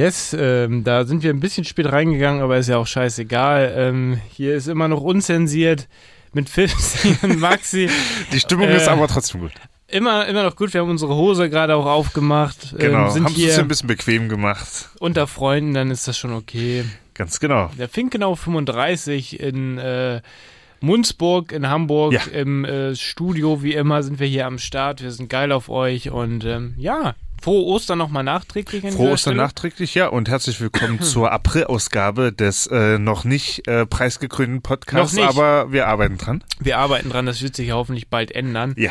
Yes, ähm, da sind wir ein bisschen spät reingegangen, aber ist ja auch scheißegal. Ähm, hier ist immer noch unzensiert mit 50 und Maxi. Die Stimmung Äh, ist aber trotzdem gut. Immer, immer noch gut. Wir haben unsere Hose gerade auch aufgemacht. Genau, ähm, sind haben es ein bisschen bequem gemacht. unter Freunden, dann ist das schon okay. Ganz genau. Der Finkenau 35 in äh, Munzburg in Hamburg Ja. im äh, Studio, wie immer, sind wir hier am Start. Wir sind geil auf euch und ähm, ja, frohe Ostern nochmal nachträglich. an Frohe Ostern nachträglich, ja, und herzlich willkommen zur April-Ausgabe des äh, noch nicht äh, preisgekrönten Podcasts, Noch nicht. aber wir arbeiten dran. Wir arbeiten dran, das wird sich hoffentlich bald ändern. Ja,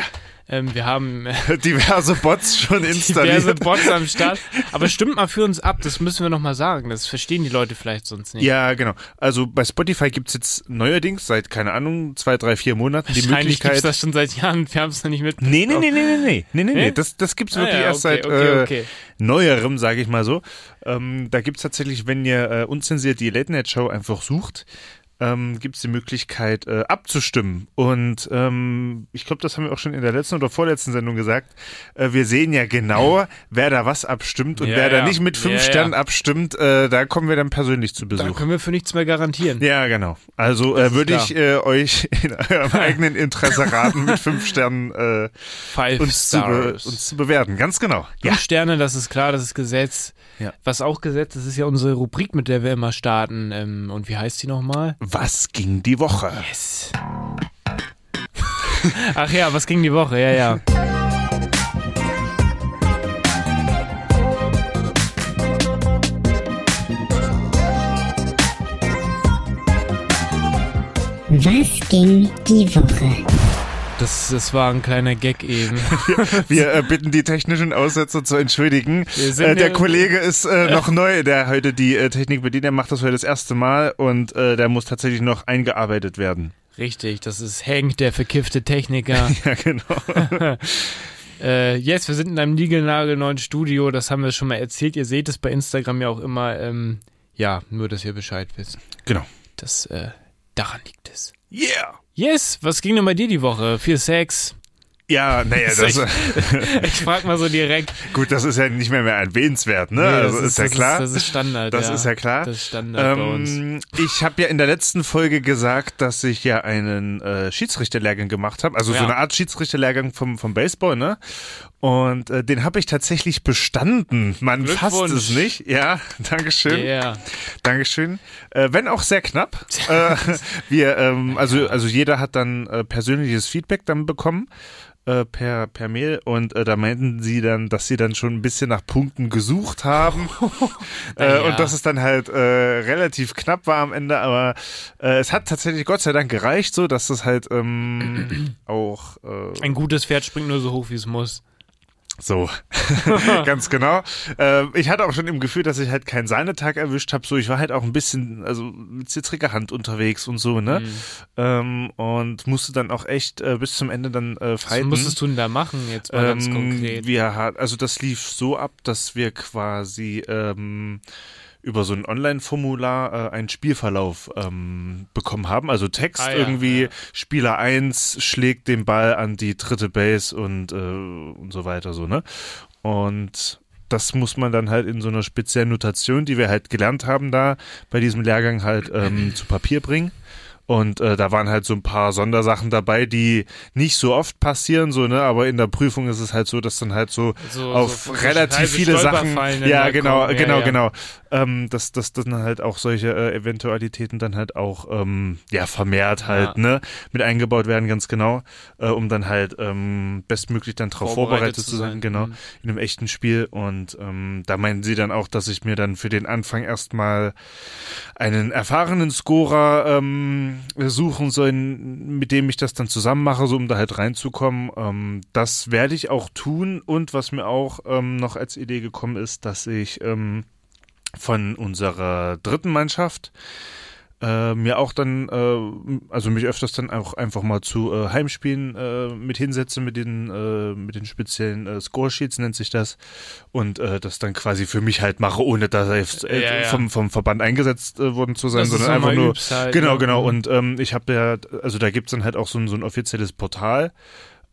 Ähm, wir haben äh, diverse Bots schon installiert. diverse Bots am Start. Aber stimmt mal für uns ab, das müssen wir nochmal sagen. Das verstehen die Leute vielleicht sonst nicht. Ja, genau. Also bei Spotify gibt's jetzt neuerdings seit, keine Ahnung, zwei, drei, vier Monaten die Wahrscheinlich gibt's Möglichkeit. das schon seit Jahren, wir haben es noch nicht mit. Nee, nee, nee, nee, nee, nee, nee, nee, Nee? Das, das gibt's Ah, wirklich ja, erst okay, seit okay, äh, okay. neuerem, sage ich mal so. Ähm, da gibt's tatsächlich, wenn ihr äh, unzensiert die Late Night Show einfach sucht, ähm, gibt's die Möglichkeit äh, abzustimmen. Und ähm, ich glaube, das haben wir auch schon in der letzten oder vorletzten Sendung gesagt. Äh, wir sehen ja genau, wer da was abstimmt und Ja, wer da ja. nicht mit fünf Ja. Sternen abstimmt. Äh, da kommen wir dann persönlich zu Da Besuch. können wir für nichts mehr garantieren. Ja, genau. Also äh, würde ich äh, euch in eurem eigenen Interesse raten, mit fünf Sternen äh, uns, zu uns zu bewerten. Ganz genau. Ja. Fünf Sterne, das ist klar, das ist Gesetz. Ja. Was auch Gesetz, das ist ja unsere Rubrik, mit der wir immer starten. Ähm, und wie heißt die nochmal? Was ging die Woche? Yes. Ach ja, was ging die Woche? Ja, ja. Was ging die Woche? Das, das war ein kleiner Gag eben. Wir äh, bitten die technischen Aussetzer zu entschuldigen. Äh, der ja- Kollege ist äh, noch neu, der heute die äh, Technik bedient. Der macht das heute das erste Mal und äh, der muss tatsächlich noch eingearbeitet werden. Richtig, das ist Hank, der verkiffte Techniker. Ja, genau. äh, yes, wir sind in einem niegelnagelneuen Studio, das haben wir schon mal erzählt. Ihr seht es bei Instagram ja auch immer. Ähm, ja, nur, dass ihr Bescheid wisst. Genau. Das, äh, daran liegt es. Yeah. Yes, was ging denn bei dir die Woche? Viel Sex? Ja, naja, das, Ist Ich frag mal so direkt. gut, das ist ja nicht mehr mehr erwähnenswert, ne? Nee, also das ist, ja das klar. Ist, das ist Standard. Das ja. ist ja klar. Das ist Standard bei uns. Ähm, ich habe ja in der letzten Folge gesagt, dass ich ja einen äh, Schiedsrichterlehrgang gemacht habe, also Ja. so eine Art Schiedsrichterlehrgang vom, vom Baseball, ne? Und äh, den habe ich tatsächlich bestanden. Man fasst es nicht. Ja, Dankeschön. Yeah. Dankeschön. Äh, wenn auch sehr knapp. äh, wir, ähm, also, also jeder hat dann äh, persönliches Feedback dann bekommen. äh, Per, per Mail und äh, da meinten sie dann, dass sie dann schon ein bisschen nach Punkten gesucht haben äh, Naja. und dass es dann halt äh, relativ knapp war am Ende, aber äh, es hat tatsächlich Gott sei Dank gereicht, so dass es halt ähm, auch äh, Ein gutes Pferd springt nur so hoch, wie es muss. So, ganz genau. Ähm, ich hatte auch schon im Gefühl, dass ich halt keinen Sahnetag erwischt habe. So, ich war halt auch ein bisschen, also mit zittriger Hand unterwegs und so, Mhm. ne? Ähm, und musste dann auch echt äh, bis zum Ende dann äh, Was fighten. musstest du denn da machen, jetzt mal ganz Ähm, konkret? Wir also das lief so ab, dass wir quasi ähm, über so ein Online-Formular äh, einen Spielverlauf ähm, bekommen haben. Also Text Ah, ja, irgendwie, ja. Spieler 1 schlägt den Ball an die dritte Base und, äh, und so weiter so, ne? Und das muss man dann halt in so einer speziellen Notation, die wir halt gelernt haben da bei diesem Lehrgang halt ähm, zu Papier bringen. Und äh, da waren halt so ein paar Sondersachen dabei, die nicht so oft passieren, so, ne, aber in der Prüfung ist es halt so, dass dann halt so So- auf so relativ viele Sachen. Stolperfallen dann Ja, genau, kommen. Ja, genau, ja. genau. Ähm, dass, dass dann halt auch solche äh, Eventualitäten dann halt auch ähm, ja vermehrt halt, Ja. ne, mit eingebaut werden, ganz genau, äh, um dann halt ähm, bestmöglich dann darauf vorbereitet, Vorbereitet zu sein, sein. genau, Mhm. in einem echten Spiel. Und ähm, da meinten sie dann auch, dass ich mir dann für den Anfang erstmal einen erfahrenen Scorer ähm, suchen soll, mit dem ich das dann zusammen mache, so um da halt reinzukommen. Ähm, das werde ich auch tun. Und was mir auch ähm, noch als Idee gekommen ist, dass ich ähm, von unserer dritten Mannschaft äh, mir auch dann, äh, also mich öfters dann auch einfach mal zu äh, Heimspielen äh, mit hinsetze mit den, äh, mit den speziellen äh, Scoresheets nennt sich das und äh, das dann quasi für mich halt mache, ohne da selbst äh, Ja, ja. vom, vom Verband eingesetzt äh, worden zu sein, Dass du sondern es einfach nur halt, genau, ne? genau Mhm. und ähm, ich habe ja, also da gibt's dann halt auch so ein, so ein offizielles Portal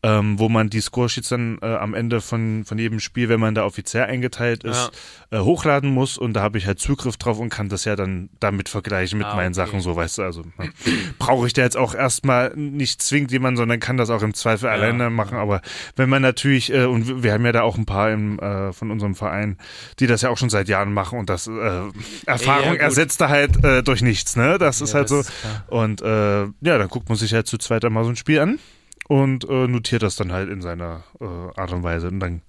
ähm, wo man die Scoresheets dann äh, am Ende von, von jedem Spiel, wenn man da offiziell eingeteilt ist, äh, hochladen muss und da habe ich halt Zugriff drauf und kann das ja dann damit vergleichen mit Ah, meinen okay. Sachen, so weißt du, also ne, brauche ich da jetzt auch erstmal nicht zwingend jemanden, sondern kann das auch im Zweifel alleine machen, aber wenn man natürlich, äh, und wir- haben ja da auch ein paar im, äh, von unserem Verein, die das ja auch schon seit Jahren machen und das äh, Erfahrung gut. ersetzt da halt äh, durch nichts, ne? Das ist Ja, halt das so. ist. Und äh, ja, dann guckt man sich halt zu zweit einmal so ein Spiel an und äh, notiert das dann halt in seiner äh, Art und Weise. Und dann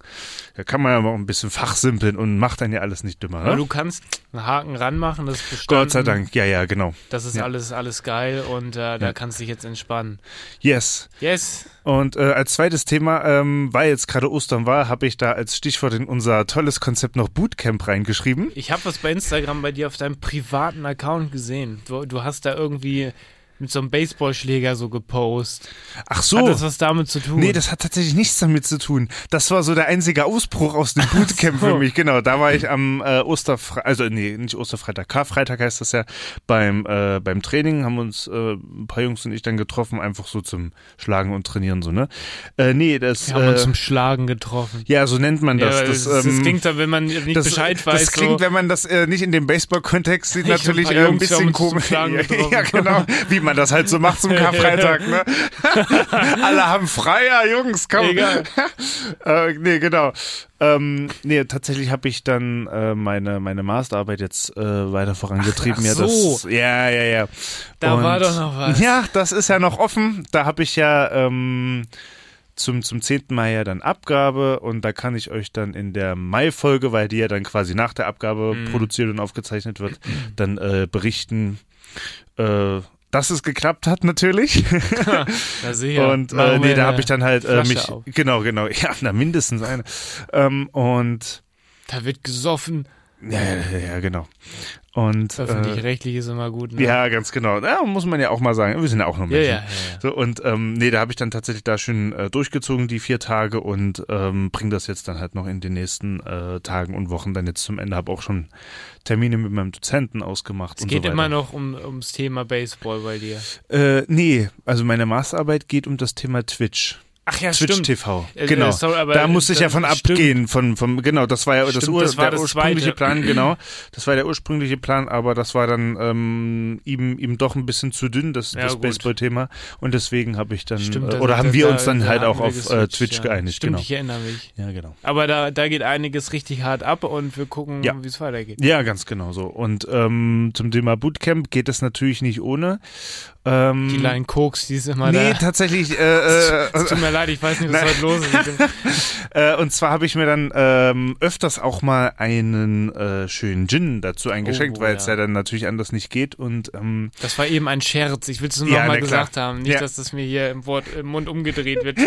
ja, kann man ja mal ein bisschen fachsimpeln und macht dann ja alles nicht dümmer. Aber Ne? du kannst einen Haken ranmachen, das ist bestanden. Gott sei Dank, ja, ja, genau. Das ist Ja. alles, alles geil und äh, da kannst du dich jetzt entspannen. Yes. Yes. Und äh, als zweites Thema, ähm, weil jetzt gerade Ostern war, habe ich da als Stichwort in unser tolles Konzept noch Bootcamp reingeschrieben. Ich habe was bei Instagram bei dir auf deinem privaten Account gesehen. Du, du hast da irgendwie mit so einem Baseballschläger so gepostet. Ach so. Hat das was damit zu tun? Nee, das hat tatsächlich nichts damit zu tun. Das war so der einzige Ausbruch aus dem Bootcamp so. für mich. Genau, da war ich am äh, Osterfreitag, also nee, nicht Osterfreitag, Karfreitag heißt das ja, beim, äh, beim Training haben uns äh, ein paar Jungs und ich dann getroffen, einfach so zum Schlagen und Trainieren so, ne? Äh, nee, das, Wir haben uns äh, zum Schlagen getroffen. ja, so nennt man das. ja, das, das, das ähm, klingt dann, wenn man nicht das, Bescheid weiß. das klingt, so, wenn man das äh, nicht in dem Baseball-Kontext sieht, Ich natürlich ein äh, ein bisschen uns komisch. Ja, genau. Wie man das halt so macht zum Karfreitag, ne? Alle haben Freier, Jungs, komm. Egal. äh, nee, genau. Ähm, nee, tatsächlich habe ich dann äh, meine, meine Masterarbeit jetzt äh, weiter vorangetrieben. Ach ja, so. das, ja, ja, ja. Da war doch noch was. Ja, das ist ja noch offen. Da habe ich ja ähm, zum, zum 10. Mai ja dann Abgabe und da kann ich euch dann in der Mai-Folge, weil die ja dann quasi nach der Abgabe Mhm. produziert und aufgezeichnet wird, dann äh, berichten, äh, dass es geklappt hat natürlich. Na sicher. Und äh, nee, da habe ich dann halt äh, mich auf. genau, genau, ja, na mindestens eine. Ähm, und Da wird gesoffen. Ja, ja, ja, genau. Und äh, Öffentlich-rechtlich ist immer gut. Ne? ja, ganz genau. Ja, muss man ja auch mal sagen. Wir sind ja auch noch ja, Menschen. ja, ja, ja. So, und ähm, nee, da habe ich dann tatsächlich da schön äh, durchgezogen, die vier Tage, und ähm, bringe das jetzt dann halt noch in den nächsten äh, Tagen und Wochen dann jetzt zum Ende. Habe auch schon Termine mit meinem Dozenten ausgemacht. Es und geht so immer noch um, ums Thema Baseball bei dir. Äh, nee, also meine Masterarbeit geht um das Thema Twitch. Ach ja, Twitch stimmt. TV. Äh, Genau. äh, sorry, aber, da musste ich ja von abgehen, von, vom, genau, das war ja das, Stimmt, Ur, das war der das ursprüngliche Zweite. Plan, genau. Das war der ursprüngliche Plan, aber das war dann ähm, ihm, ihm doch ein bisschen zu dünn, das, Ja, das. Baseball-Thema. Und deswegen habe ich dann, Stimmt, äh, da- oder haben wir da- uns dann da halt auch auf äh, Twitch ja. geeinigt, Stimmt, genau. ich erinnere mich. Ja, genau. Aber da, da geht einiges richtig hart ab und wir gucken, Ja. wie es weitergeht. Ja, ganz genau so. Und ähm, zum Thema Bootcamp geht es natürlich nicht ohne. Ähm, Die Line Koks, die ist immer nee, da. tatsächlich. Äh, äh, Es tut mir leid, ich weiß nicht, was Nein. heute los ist. Äh, und zwar habe ich mir dann ähm, öfters auch mal einen äh, schönen Gin dazu eingeschenkt, Oh, weil es ja. ja dann natürlich anders nicht geht. Und ähm, das war eben ein Scherz. Ich will es nur Ja, nochmal na klar. gesagt haben. Nicht, Ja. dass das mir hier im, Wort, im Mund umgedreht wird.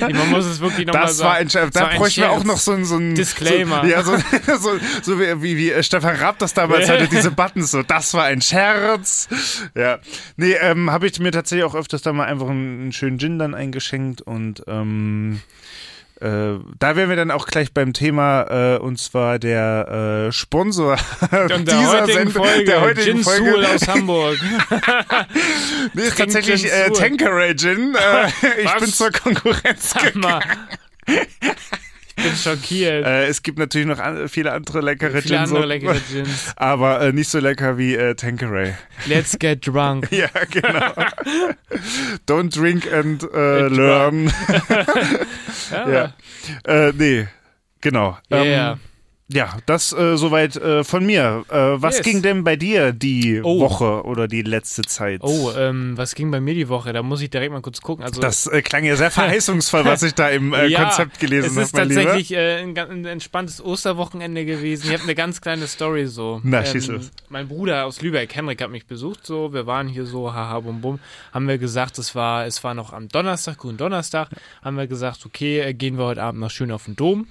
Man muss es wirklich nochmal das sagen. war ein Scherz. Da bräuchten wir auch noch so ein, so ein Disclaimer. So, ja, so, so, so wie, wie, wie äh, Stefan Raab das damals hatte, diese Buttons so, das war ein Scherz. Ja. Nee, ähm, habe ich mir tatsächlich auch öfters da mal einfach einen, einen schönen Gin dann eingeschenkt und ähm, äh, da wären wir dann auch gleich beim Thema, äh, und zwar der äh, Sponsor Und der dieser heutigen Sendung, Folge, der heutigen Gin Folge. Soul aus Hamburg. Nee, ist tatsächlich Gin äh, Soul. Tanqueray Gin. Äh, ich Was? bin zur Konkurrenz. Ich bin schockiert. Äh, es gibt natürlich noch an, viele andere leckere Viele andere Gin-Sorten, leckere Gins. aber äh, nicht so lecker wie äh, Tanqueray. Let's get drunk. Ja, genau. Don't drink and äh, learn. Ja. Ja. Äh, nee, genau. Yeah. Ähm, ja, das äh, soweit äh, von mir. Äh, was Yes. ging denn bei dir die Oh. Woche oder die letzte Zeit? Oh, ähm, was ging bei mir die Woche? Da muss ich direkt mal kurz gucken. Also, das äh, klang ja sehr verheißungsvoll, was ich da im äh, ja, Konzept gelesen Es habe, ist mein Lieber. tatsächlich äh, ein, ein entspanntes Osterwochenende gewesen. Ich habe eine ganz kleine Story so. Ähm, Na, schieß los. mein Bruder aus Lübeck, Henrik, hat mich besucht. So, wir waren hier so, haha, bum bum. Haben wir gesagt, es war, es war noch am Donnerstag, grünen Donnerstag. Haben wir gesagt, okay, gehen wir heute Abend noch schön auf den Dom.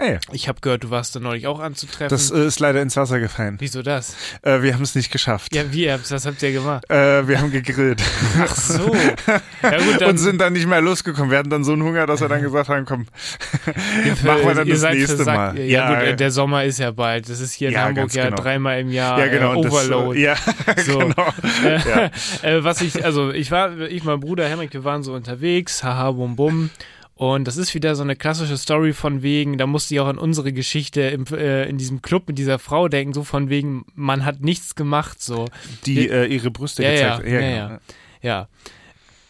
Ah, ja. Ich habe gehört, du warst da neulich auch anzutreffen. Das äh, ist leider ins Wasser gefallen. Wieso das? Äh, wir haben es nicht geschafft. Ja, wie? Was habt ihr gemacht? Äh, wir haben gegrillt. Ach so. Ja, gut, und sind dann nicht mehr losgekommen. Wir hatten dann so einen Hunger, dass wir dann gesagt haben, komm, machen wir dann das nächste versagt. Mal. Ja, gut, äh, der Sommer ist ja bald. Das ist hier in Ja, Hamburg ja genau. dreimal im Jahr ja, genau. äh, das, Overload. äh, ja, So. genau. Ja. äh, was ich, also ich war, ich, mein Bruder Henrik, wir waren so unterwegs, haha, bum bum. Und das ist wieder so eine klassische Story von wegen, da musste ich auch an unsere Geschichte im, äh, in diesem Club mit dieser Frau denken, so von wegen, man hat nichts gemacht, so. Die äh, ihre Brüste Ja, ja, gezeigt ja, genau. ja. Ja.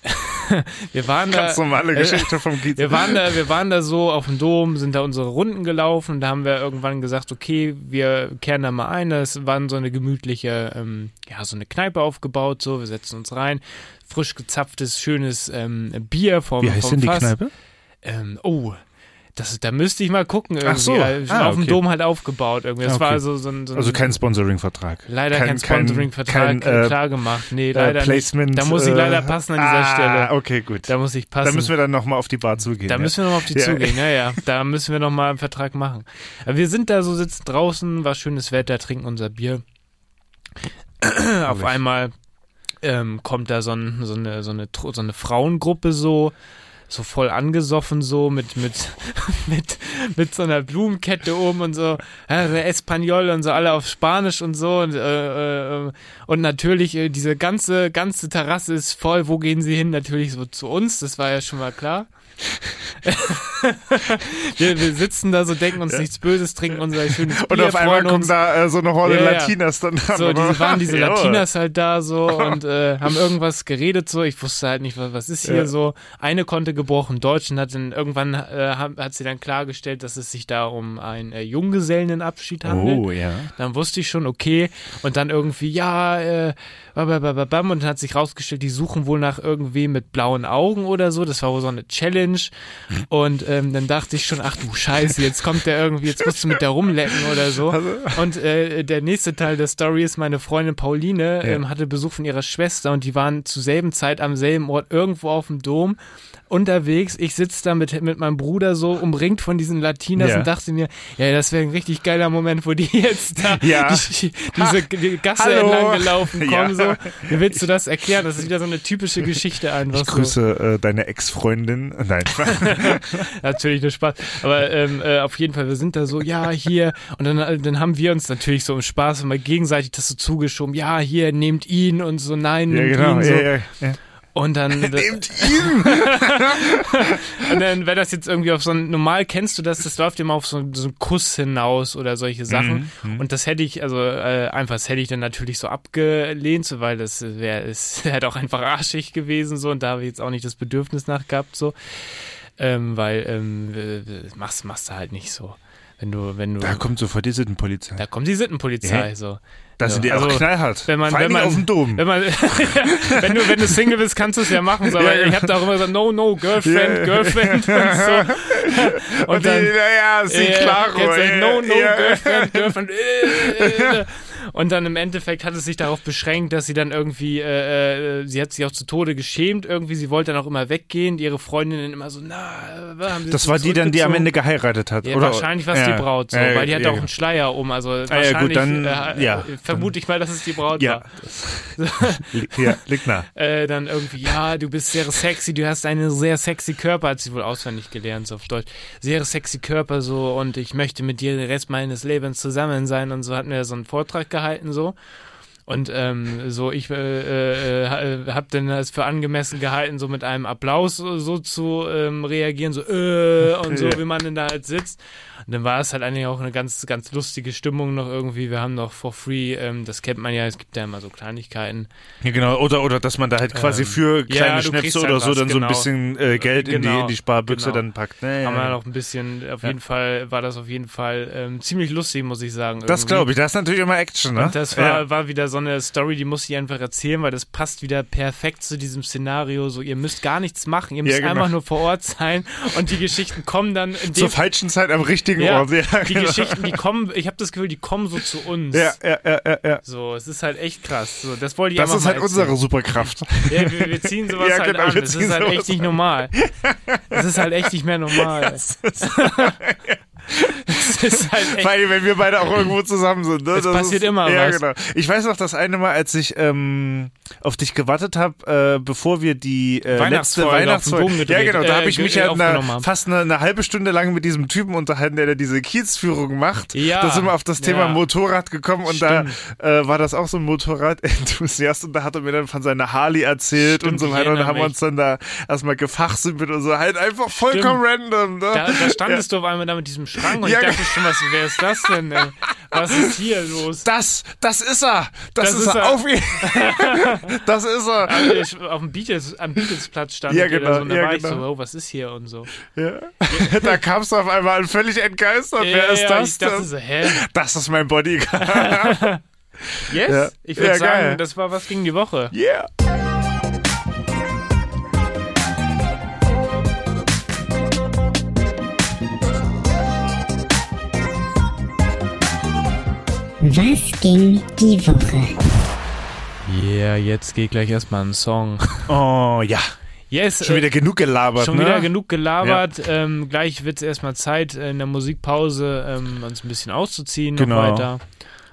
wir waren da. Ganz normale äh, Geschichte vom Kiez. Wir waren da, wir waren da so auf dem Dom, sind da unsere Runden gelaufen und da haben wir irgendwann gesagt, okay, wir kehren da mal ein. Das war so eine gemütliche, ähm, ja, so eine Kneipe aufgebaut, so, wir setzen uns rein. Frisch gezapftes, schönes ähm, Bier vom, Wie heißt vom denn die Fass. Kneipe? Ähm, oh, das, da müsste ich mal gucken irgendwie. Ach so. Ja, Ah, auf dem okay. Dom halt aufgebaut irgendwie. Das Okay. war so, so ein, so ein Also kein Sponsoring-Vertrag. Leider kein, kein- Sponsoring-Vertrag äh, klar gemacht. Nee, Äh, leider Placement. nicht. Da muss ich äh, leider passen an dieser ah, Stelle. okay, gut. Da muss ich passen. Da müssen wir dann nochmal auf die Bar zugehen. Da ja. müssen wir nochmal auf die Ja. zugehen, ja, ja. Da müssen wir nochmal einen Vertrag machen. Aber wir sind da so, sitzen draußen, war schönes Wetter, trinken unser Bier. auf einmal ähm, kommt da so, ein, so, eine, so, eine, so eine Frauengruppe so, so voll angesoffen so mit, mit, mit, mit so einer Blumenkette oben und so, Espanol und so, alle auf Spanisch und so und, äh, äh, und natürlich äh, diese ganze, ganze Terrasse ist voll. Wo gehen sie hin? Natürlich so zu uns, das war ja schon mal klar. wir, wir sitzen da so, denken uns nichts Böses, trinken unser schönes Bier, Und auf einmal kommen da äh, so eine Horde Ja, ja. Latinas dann dran. So, diese waren diese Ja. Latinas halt da so und äh, haben irgendwas geredet so. Ich wusste halt nicht, was, was ist hier Ja. so. Eine konnte gebrochen Deutsch und hat dann irgendwann äh, hat, hat sie dann klargestellt, dass es sich da um einen äh, Junggesellenabschied handelt. Oh, ja. Dann wusste ich schon, okay. Und dann irgendwie, ja, äh, babababam. und dann hat sich rausgestellt, die suchen wohl nach irgendwem mit blauen Augen oder so. Das war wohl so eine Challenge. Und ähm, dann dachte ich schon, ach du Scheiße, jetzt kommt der irgendwie, jetzt musst du mit der rumlecken oder so. Also Und äh, der nächste Teil der Story ist, meine Freundin Pauline ähm, hatte Besuch von ihrer Schwester und die waren zur selben Zeit am selben Ort irgendwo auf dem Dom unterwegs. Ich sitze da mit, mit meinem Bruder so umringt von diesen Latinas Ja. und dachte mir, ja, das wäre ein richtig geiler Moment, wo die jetzt da Ja. die, diese die Gasse Hallo. entlang gelaufen kommen. Ja. So. Wie willst du das erklären? Das ist wieder so eine typische Geschichte einfach. Ich grüße äh, deine Ex-Freundin. Nein. So. Natürlich nur Spaß. Aber ähm, äh, auf jeden Fall, wir sind da so, ja, hier. Und dann, äh, dann haben wir uns natürlich so im Spaß immer gegenseitig das so zugeschoben. Ja, hier, nehmt ihn und so, nein, ja, nehmt genau. ihn. So. Ja, ja, ja. Und dann, Nehmt ihn! und dann wäre das jetzt irgendwie auf so ein, normal kennst du das, das läuft immer auf so, so einen Kuss hinaus oder solche Sachen. Mhm, Und das hätte ich, also äh, einfach, das hätte ich dann natürlich so abgelehnt, so, weil das wäre, es wäre doch einfach arschig gewesen, so, und da habe ich jetzt auch nicht das Bedürfnis nach gehabt, so. Ähm, weil, ähm, äh, äh, machst, machst du halt nicht so. Wenn du, wenn du, Da kommt sofort die Sittenpolizei. da kommt die Sittenpolizei, Ja. so. Da Ja, sind die also, auch knallhart. wenn man- Vor wenn man- auf dem Dom. Wenn man, wenn du, wenn du Single bist, kannst du es ja machen, so, aber Ja, ich habe da auch immer gesagt, no, no, Girlfriend, Ja. Girlfriend und so. Und, Und die, dann, naja, sí, äh, claro. jetzt äh, no, no. Girlfriend, Girlfriend. Äh, äh. Und dann im Endeffekt hat es sich darauf beschränkt, dass sie dann irgendwie, äh, äh, sie hat sich auch zu Tode geschämt irgendwie, sie wollte dann auch immer weggehen, ihre Freundinnen immer so, na, äh, haben sie Das war die dann, die am? Ende geheiratet hat, Ja, oder? wahrscheinlich war es Ja. die Braut so, Ja, weil die hat ja, auch einen Schleier um, also ja, gut, wahrscheinlich dann, äh, ja, äh, vermute ich mal, dass es die Braut Ja. war. Ja, liegt nah. Äh, dann irgendwie, ja, du bist sehr sexy, du hast einen sehr sexy Körper, hat sie wohl auswendig gelernt, so auf Deutsch. Sehr sexy Körper so und ich möchte mit dir den Rest meines Lebens zusammen sein und so hat mir so einen Vortrag gehalten so. Und ähm, so, ich äh, äh, habe dann das für angemessen gehalten, so mit einem Applaus so, so zu ähm, reagieren, so äh, und so, Ja. wie man denn da halt sitzt. Und dann war es halt eigentlich auch eine ganz, ganz lustige Stimmung noch irgendwie. Wir haben noch for free, ähm, das kennt man ja, es gibt ja immer so Kleinigkeiten. Ja, genau. Oder, oder dass man da halt quasi Ähm, für ja, kleine du Schnäpse kriegst oder halt so was, dann so ein genau. bisschen äh, Geld in, die, Genau, in die Sparbüchse genau. dann packt. Ne, Haben wir ja. noch ein bisschen, auf Ja. jeden Fall war das auf jeden Fall ähm, ziemlich lustig, muss ich sagen. Das irgendwie. glaube ich. Das ist natürlich immer Action, ne? Und das war, ja. war wieder so eine Story, die muss ich einfach erzählen, weil das passt wieder perfekt zu diesem Szenario. So, ihr müsst gar nichts machen, ihr müsst Ja, genau. einfach nur vor Ort sein und die Geschichten kommen dann in Zur falschen Zeit am richtigen ja, Ort. Ja, die genau. Geschichten, die kommen, ich habe das Gefühl, die kommen so zu uns. Ja, ja, ja, ja, ja. So, es ist halt echt krass. So, das wollte ich Das ist halt unsere. Superkraft. Ja, wir, wir ziehen sowas Ja, halt genau, an. wir Das ist halt echt nicht normal. Das ist halt echt nicht mehr normal. Das ist halt echt. Vor allem, wenn wir beide auch irgendwo zusammen sind. Ne? Es passiert immer ja, was. Genau. Ich weiß noch, das eine Mal, als ich ähm, auf dich gewartet habe, äh, bevor wir die äh, letzte Weihnachtsfolge Ja, genau. Da äh, habe ich mich ja eine, haben. fast eine, eine halbe Stunde lang mit diesem Typen unterhalten, der da diese Kiezführung macht. Ja. Da sind wir auf das Thema Ja. Motorrad gekommen und Stimmt. da äh, war das auch so ein Motorrad-Enthusiast und da hat er mir dann von seiner Harley erzählt Stimmt, und so weiter und haben wir mich. uns dann da erstmal gefachsimpelt und so halt einfach vollkommen random. Ne? Da, da standest du auf einmal da mit diesem Schrank und Ja, ich dachte genau. schon, was, wer ist das denn? Ey? Was ist hier los? Das, das ist er. Das, Das ist, er. er. Auf ihn. das ist er. Also ich auf dem Beatles, am Beatles-Platz stand Ja, genau, so, und da ja, war ich genau. so, oh, was ist hier und so. Ja. da kamst du auf einmal an, völlig entgeistert. Wer ist das? Ich dachte denn? so, das ist mein Bodyguard. Yes? Ja. Ich würde sagen, geil. das war was gegen die Woche. yeah. Was ging die Woche? Yeah, jetzt geht gleich erstmal ein Song. Oh ja. Yes, Schon äh, wieder genug gelabert, Schon ne? wieder genug gelabert. Ähm, gleich wird es erstmal Zeit, äh, in der Musikpause ähm, uns ein bisschen auszuziehen Genau. noch weiter.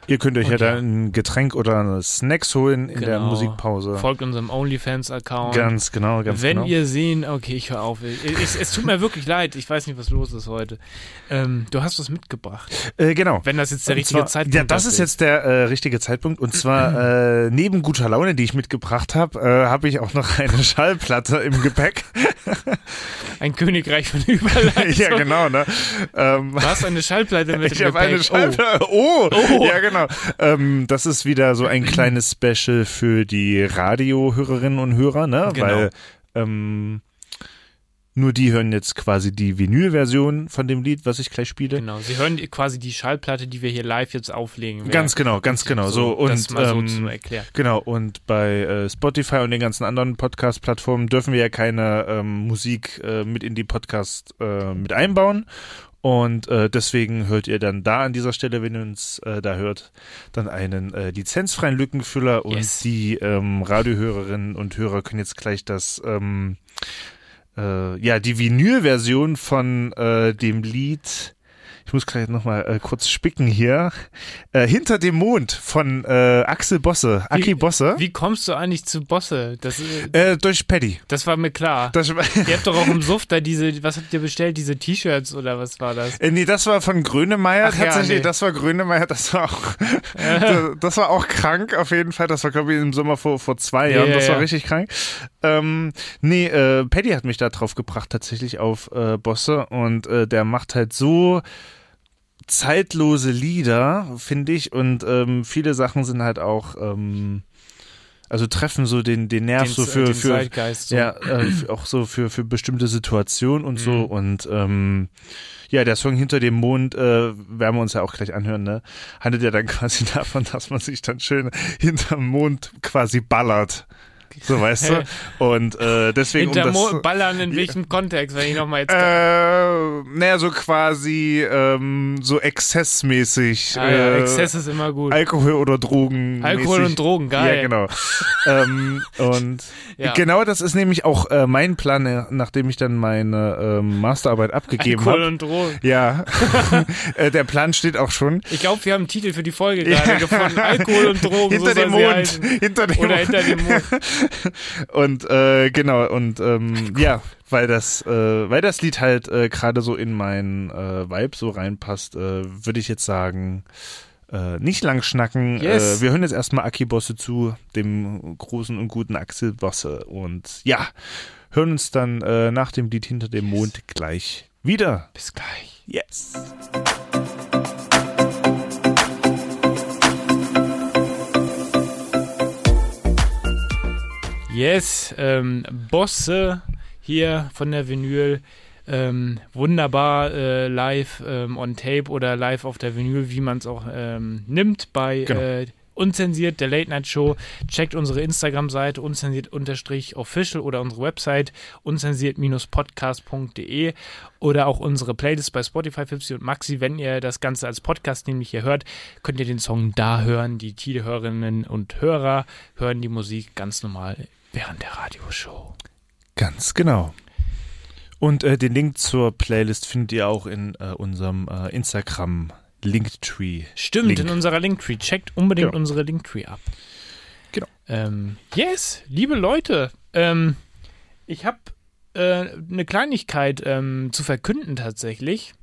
Ihr könnt euch Und ja da ein Getränk oder Snacks holen in der Genau. Musikpause. Folgt unserem OnlyFans-Account. Ganz genau, ganz Wenn genau. ihr sehen, okay, ich höre auf. Ich, ich, es tut mir wirklich leid, ich weiß nicht, was los ist heute. Ähm, du hast was mitgebracht. äh, genau. Wenn das jetzt der Und richtige zwar, Zeitpunkt Ja, das ist jetzt der äh, richtige Zeitpunkt. Und zwar äh, neben guter Laune, die ich mitgebracht habe, äh, habe ich auch noch eine Schallplatte im Gepäck. Ein Königreich von Überleitung. ja, genau. Ne? Ähm, Du hast eine Schallplatte mit ich im habe eine Gepäck. Schallplatte. Oh. Oh. ja genau. Ähm, das ist wieder so ein kleines Special für die Radiohörerinnen und Hörer, ne? Genau. Weil ähm, nur die hören jetzt quasi die Vinyl-Version von dem Lied, was ich gleich spiele. genau. Sie hören quasi die Schallplatte, die wir hier live jetzt auflegen. Ganz genau, ganz genau. So, und das mal so ähm, zu erklären. Genau, und bei äh, Spotify und den ganzen anderen Podcast-Plattformen dürfen wir ja keine ähm, Musik äh, mit in die Podcast äh, mit einbauen. Und äh, deswegen hört ihr dann da an dieser Stelle, wenn ihr uns äh, da hört, dann einen äh, lizenzfreien Lückenfüller und Yes. die ähm, Radiohörerinnen und Hörer können jetzt gleich das ähm, äh, ja die Vinyl-Version von äh, dem Lied ich muss gleich nochmal äh, kurz spicken hier. Äh, Hinter dem Mond von äh, Axel Bosse, Aki Wie- Bosse. Wie kommst du eigentlich zu Bosse? Das, äh, Äh, durch Paddy. das war mir klar. Das, Ihr habt doch auch im Suff da diese, was habt ihr bestellt? Diese T-Shirts oder was war das? äh, nee, das war von Grönemeyer Ach ja, tatsächlich. nee. Das war Grönemeyer, das war auch, das, das war auch krank auf jeden Fall. Das war, glaube ich, im Sommer vor, vor zwei Ja, Jahren. ja, das war ja. richtig krank. Ähm, nee, äh, Paddy hat mich da drauf gebracht, tatsächlich auf äh, Bosse. Und äh, der macht halt so zeitlose Lieder, finde ich. Und ähm, viele Sachen sind halt auch, ähm, also treffen so den, den Nerv Den, so für, für. So. ja, äh, auch so für, für bestimmte Situationen und so. Mhm. Und ähm, ja, der Song Hinter dem Mond äh, werden wir uns ja auch gleich anhören, ne? Handelt ja dann quasi davon, dass man sich dann schön hinterm Mond quasi ballert. So weißt du? Und äh, deswegen Hinter um das. Ballern in welchem Kontext, wenn ich nochmal jetzt. Äh, naja, so quasi ähm, so exzessmäßig. ah, ja, äh, Exzess ist immer gut. Alkohol oder Drogen. Alkohol und Drogen, geil. Ja, genau. ähm, und Ja. genau das ist nämlich auch äh, mein Plan, äh, nachdem ich dann meine ähm, Masterarbeit abgegeben Alkohol habe. und Drogen. Ja, äh, der Plan steht auch schon. Ich glaube, wir haben einen Titel für die Folge gerade gefunden. Alkohol und Drogen. hinter so dem Mond. Hinter dem Oder Mond. hinter dem Mond. Und äh, genau, und ähm, ja, weil das, äh, weil das Lied halt äh, gerade so in meinen äh, Vibe so reinpasst, äh, würde ich jetzt sagen, äh, nicht lang schnacken. Yes. Äh, wir hören jetzt erstmal Aki Bosse zu, dem großen und guten Axel Bosse. Und ja, hören uns dann nach dem Lied hinter dem Mond gleich wieder. Bis gleich. Yes. Yes, ähm, Bosse hier von der Vinyl. Ähm, wunderbar äh, live ähm, on Tape oder live auf der Vinyl, wie man es auch ähm, nimmt bei Genau. äh, Unzensiert, der Late Night Show. Checkt unsere Instagram-Seite unzensiert-official oder unsere Website unzensiert-podcast.de oder auch unsere Playlist bei Spotify, Fipsi und Maxi. Wenn ihr das Ganze als Podcast nämlich hier hört, könnt ihr den Song da hören. Die Tide-Hörerinnen und Hörer hören die Musik ganz normal während der Radioshow. Ganz genau. Und äh, den Link zur Playlist findet ihr auch in äh, unserem äh, Instagram Linktree. Stimmt, Link. in unserer Linktree. Checkt unbedingt Genau. unsere Linktree ab. Genau. Ähm, yes, liebe Leute, ähm, ich habe äh, eine Kleinigkeit ähm, zu verkünden tatsächlich.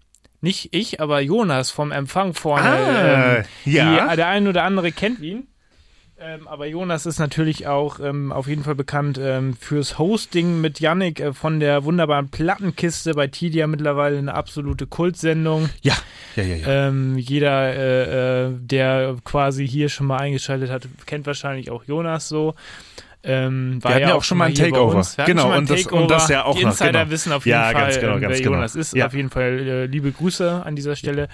Nicht ich, aber Jonas vom Empfang vorne. Ah, ähm, ja. Die, der eine oder andere kennt ihn. Ähm, aber Jonas ist natürlich auch ähm, auf jeden Fall bekannt ähm, fürs Hosting mit Yannick äh, von der wunderbaren Plattenkiste bei Tidia mittlerweile eine absolute Kultsendung. Ja, ja, ja, ja. Ähm, jeder, äh, äh, der quasi hier schon mal eingeschaltet hat, kennt wahrscheinlich auch Jonas so. Ähm, Wir hatten ja auch schon mal ein Takeover. Genau, und das- und das ja auch Die noch, Insider genau. wissen auf jeden Ja, Fall, ganz genau, ähm, ganz wer genau. Jonas ist. Ja. Auf jeden Fall äh, liebe Grüße an dieser Stelle.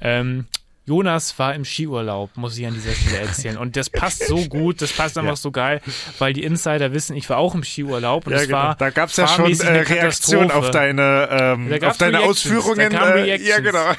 Ähm, Jonas war im Skiurlaub, muss ich an dieser Stelle erzählen. Und das passt so gut, das passt einfach Ja. so geil, weil die Insider wissen, ich war auch im Skiurlaub und Ja, es genau. war da gab es ja schon äh, eine Reaktion Katastrophe. auf deine, ähm, auf deine Reactions, Ausführungen. äh, ja, genau.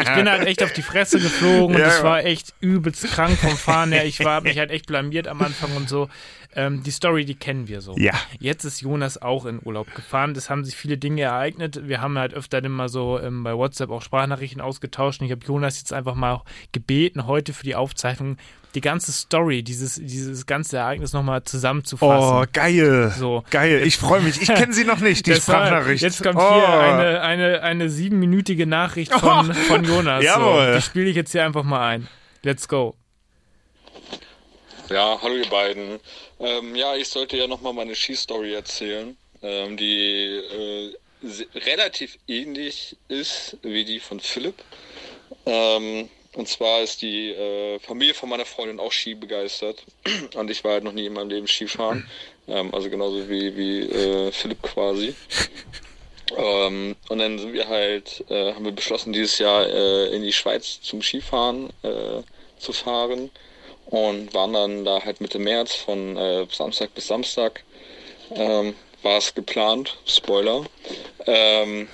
Ich bin halt echt auf die Fresse geflogen und Ja, es ja. war echt übelst krank vom Fahren her. Ich war mich halt echt blamiert am Anfang und so. Ähm, die Story, die kennen wir so. Ja. Jetzt ist Jonas auch in Urlaub gefahren. Es haben sich viele Dinge ereignet. Wir haben halt öfter immer so ähm, bei WhatsApp auch Sprachnachrichten ausgetauscht. Und ich habe Jonas jetzt einfach mal gebeten, heute für die Aufzeichnung die ganze Story, dieses, dieses ganze Ereignis nochmal zusammenzufassen. Oh, geil. So. Geil. Ich freue mich. Ich kenne sie noch nicht, die Das Sprachnachricht. Jetzt kommt oh. hier eine, eine, eine siebenminütige Nachricht von, von Jonas. Jawohl. So, die spiele ich jetzt hier einfach mal ein. Let's go. Ja, hallo ihr beiden. Ähm, ja, ich sollte ja nochmal meine Skistory erzählen, ähm, die äh, relativ ähnlich ist wie die von Philipp. Ähm, und zwar ist die äh, Familie von meiner Freundin auch Ski begeistert. Und ich war halt noch nie in meinem Leben Skifahren. Ähm, also genauso wie, wie äh, Philipp quasi. Ähm, und dann sind wir halt, äh, haben wir beschlossen, dieses Jahr äh, in die Schweiz zum Skifahren äh, zu fahren und waren dann da halt Mitte März von äh, Samstag bis Samstag. Ähm, war es geplant, Spoiler. Ähm,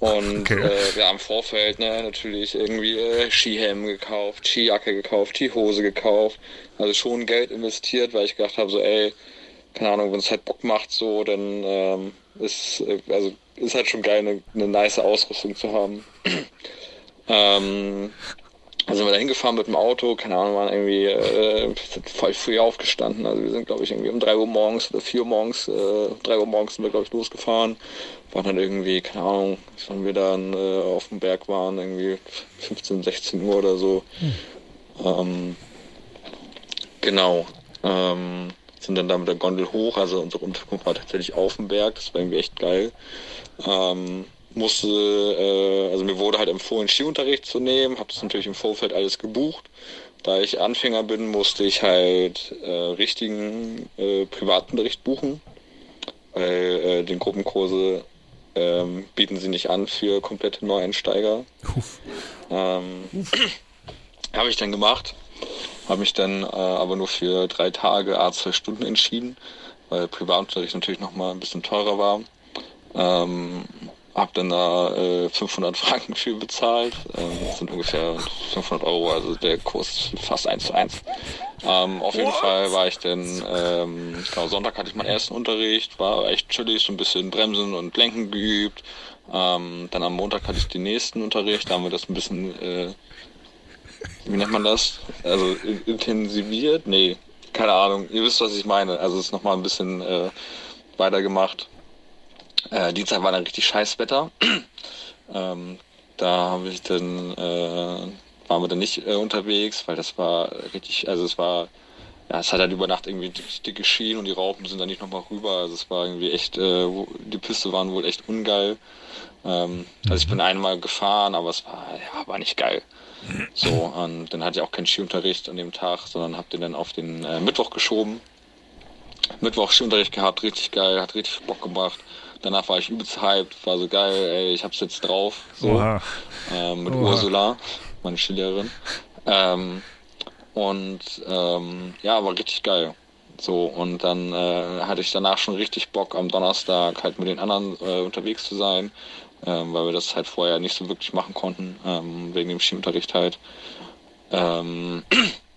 und Okay. äh, wir haben im Vorfeld ne, natürlich irgendwie äh, Skihelm gekauft, Skijacke gekauft, Skihose gekauft. Also schon Geld investiert, weil ich gedacht habe, so ey, keine Ahnung, wenn es halt Bock macht, so, dann ähm, ist, äh, also, ist halt schon geil, eine, eine nice Ausrüstung zu haben. ähm, also sind wir da hingefahren mit dem Auto, keine Ahnung, waren irgendwie äh, voll früh aufgestanden. Also wir sind, glaube ich, irgendwie um 3 Uhr morgens oder 4 Uhr morgens, äh, 3 Uhr morgens sind wir, glaube ich, losgefahren. Waren dann irgendwie, keine Ahnung, wann wir dann äh, auf dem Berg waren, irgendwie 15, 16 Uhr oder so. Ähm, genau. Ähm, sind dann da mit der Gondel hoch, also unsere Unterkunft war tatsächlich auf dem Berg, das war irgendwie echt geil. Ähm, musste, äh, also mir wurde halt empfohlen, Skiunterricht zu nehmen, habe das natürlich im Vorfeld alles gebucht. Da ich Anfänger bin, musste ich halt äh, richtigen äh, Privatunterricht buchen, weil äh, den Gruppenkurse ähm, bieten sie nicht an für komplette Neueinsteiger. Ähm, habe ich dann gemacht, habe mich dann äh, aber nur für drei Tage, a zwei Stunden entschieden, weil Privatunterricht natürlich nochmal ein bisschen teurer war. Ähm, habe dann da äh, 500 Franken für bezahlt. Ähm, das sind ungefähr 500 Euro, also der Kurs ist fast eins zu eins. Ähm, auf jeden Fall war ich dann, ähm, genau, Sonntag hatte ich meinen ersten Unterricht, war echt chillig, so ein bisschen Bremsen und Lenken geübt. Ähm, dann am Montag hatte ich den nächsten Unterricht, da haben wir das ein bisschen, äh, wie nennt man das? Also in- intensiviert? Nee, keine Ahnung. Ihr wisst, was ich meine. Also es ist nochmal ein bisschen äh, weitergemacht. Äh, Dienstag war dann richtig scheiß Wetter. ähm, da habe ich dann, äh, waren wir dann nicht äh, unterwegs, weil das war richtig, also es war, ja, es hat halt über Nacht irgendwie richtig dick geschienen und die Raupen sind dann nicht nochmal rüber. Also es war irgendwie echt, äh, die Piste waren wohl echt ungeil. Ähm, also ich bin einmal gefahren, aber es war, ja, war nicht geil. So, und dann hatte ich auch keinen Skiunterricht an dem Tag, sondern hab den dann auf den äh, Mittwoch geschoben. Mittwoch Skiunterricht gehabt, richtig geil, hat richtig Bock gemacht. Danach war ich übelst hyped, war so geil, ey, ich hab's jetzt drauf. So, ähm, mit Oha. Ursula, meine Skilehrerin. Ähm, und ähm, ja, war richtig geil. So, und dann äh, hatte ich danach schon richtig Bock, am Donnerstag halt mit den anderen äh, unterwegs zu sein, ähm, weil wir das halt vorher nicht so wirklich machen konnten, ähm, wegen dem Skiunterricht halt. Ähm,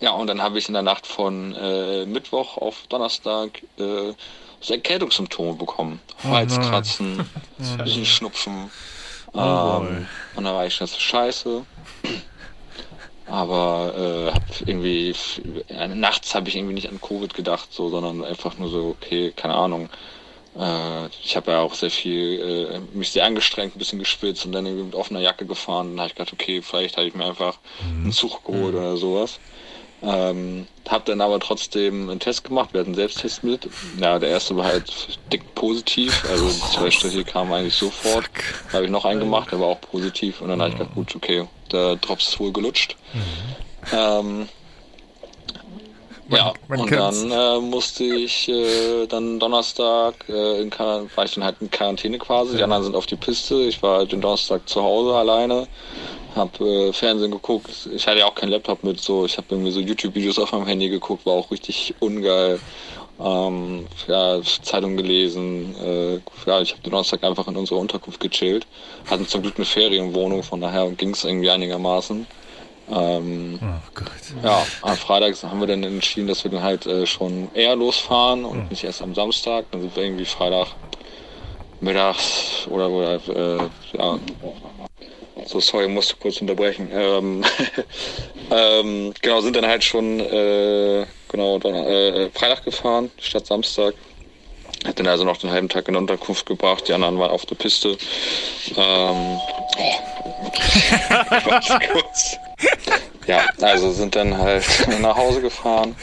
ja, und dann habe ich in der Nacht von äh, Mittwoch auf Donnerstag äh, so Erkältungssymptome bekommen. Oh Halskratzen, ein bisschen Schnupfen. ähm, und dann war ich das scheiße. Aber äh, hab irgendwie äh, nachts habe ich irgendwie nicht an Covid gedacht, so, sondern einfach nur so, okay, keine Ahnung. Äh, ich habe ja auch sehr viel äh, mich sehr angestrengt, ein bisschen geschwitzt und dann irgendwie mit offener Jacke gefahren. Dann habe ich gedacht, okay, vielleicht habe ich mir einfach einen Zug geholt oder sowas. Ähm, hab dann aber trotzdem einen Test gemacht, wir hatten einen Selbsttest mit. Ja, der erste war halt dick positiv, also die zwei Striche kamen eigentlich sofort. Da habe ich noch einen gemacht, der war auch positiv und dann habe ich gedacht, gut, okay, der Drops ist wohl gelutscht. Ähm, ja, man und kennt's. dann äh, musste ich äh, dann Donnerstag äh, in Quarantäne, war ich dann halt in Quarantäne quasi. Die anderen sind auf die Piste. Ich war halt den Donnerstag zu Hause alleine, hab äh, Fernsehen geguckt. Ich hatte ja auch keinen Laptop mit, so ich habe irgendwie so YouTube-Videos auf meinem Handy geguckt, war auch richtig ungeil. Ähm, ja, Zeitung gelesen. Äh, ja, ich habe den Donnerstag einfach in unserer Unterkunft gechillt. Hatten zum Glück eine Ferienwohnung, von daher ging es irgendwie einigermaßen. Ähm, Oh Gott. ja, am Freitag haben wir dann entschieden, dass wir dann halt äh, schon eher losfahren und nicht erst am Samstag. Dann sind wir irgendwie Freitag mittags oder, oder äh, ja. So, sorry, musste kurz unterbrechen. Ähm, ähm, genau, sind dann halt schon äh, genau äh, Freitag gefahren statt Samstag. Hat dann also noch den halben Tag in Unterkunft gebracht, die anderen waren auf der Piste. Ähm, warte kurz. Ja, also sind dann halt nach Hause gefahren.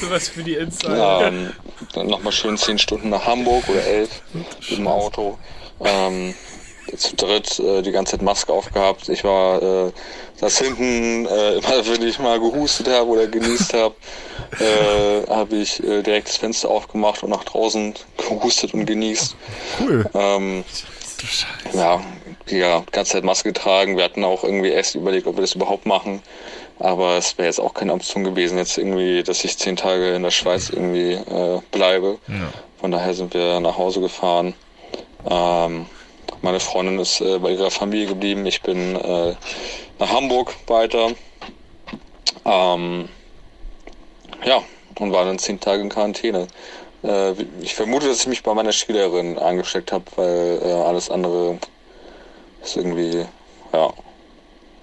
Sowas für die Insider. Ähm, dann nochmal schön zehn Stunden nach Hamburg oder elf mit dem Auto. Ähm, zu dritt äh, die ganze Zeit Maske aufgehabt. Ich war, äh, saß hinten, äh, immer wenn ich mal gehustet habe oder genießt habe, äh, habe ich äh, direkt das Fenster aufgemacht und nach draußen gehustet und genießt. Cool. Ähm, ja, ja, die ganze Zeit Maske getragen. Wir hatten auch irgendwie erst überlegt, ob wir das überhaupt machen. Aber es wäre jetzt auch keine Option gewesen, jetzt irgendwie, dass ich zehn Tage in der Schweiz irgendwie äh, bleibe. Von daher sind wir nach Hause gefahren. Ähm, meine Freundin ist äh, bei ihrer Familie geblieben. Ich bin äh, nach Hamburg weiter. Ähm, ja, und war dann zehn Tage in Quarantäne. Äh, ich vermute, dass ich mich bei meiner Schülerin angesteckt habe, weil äh, alles andere ist irgendwie, ja,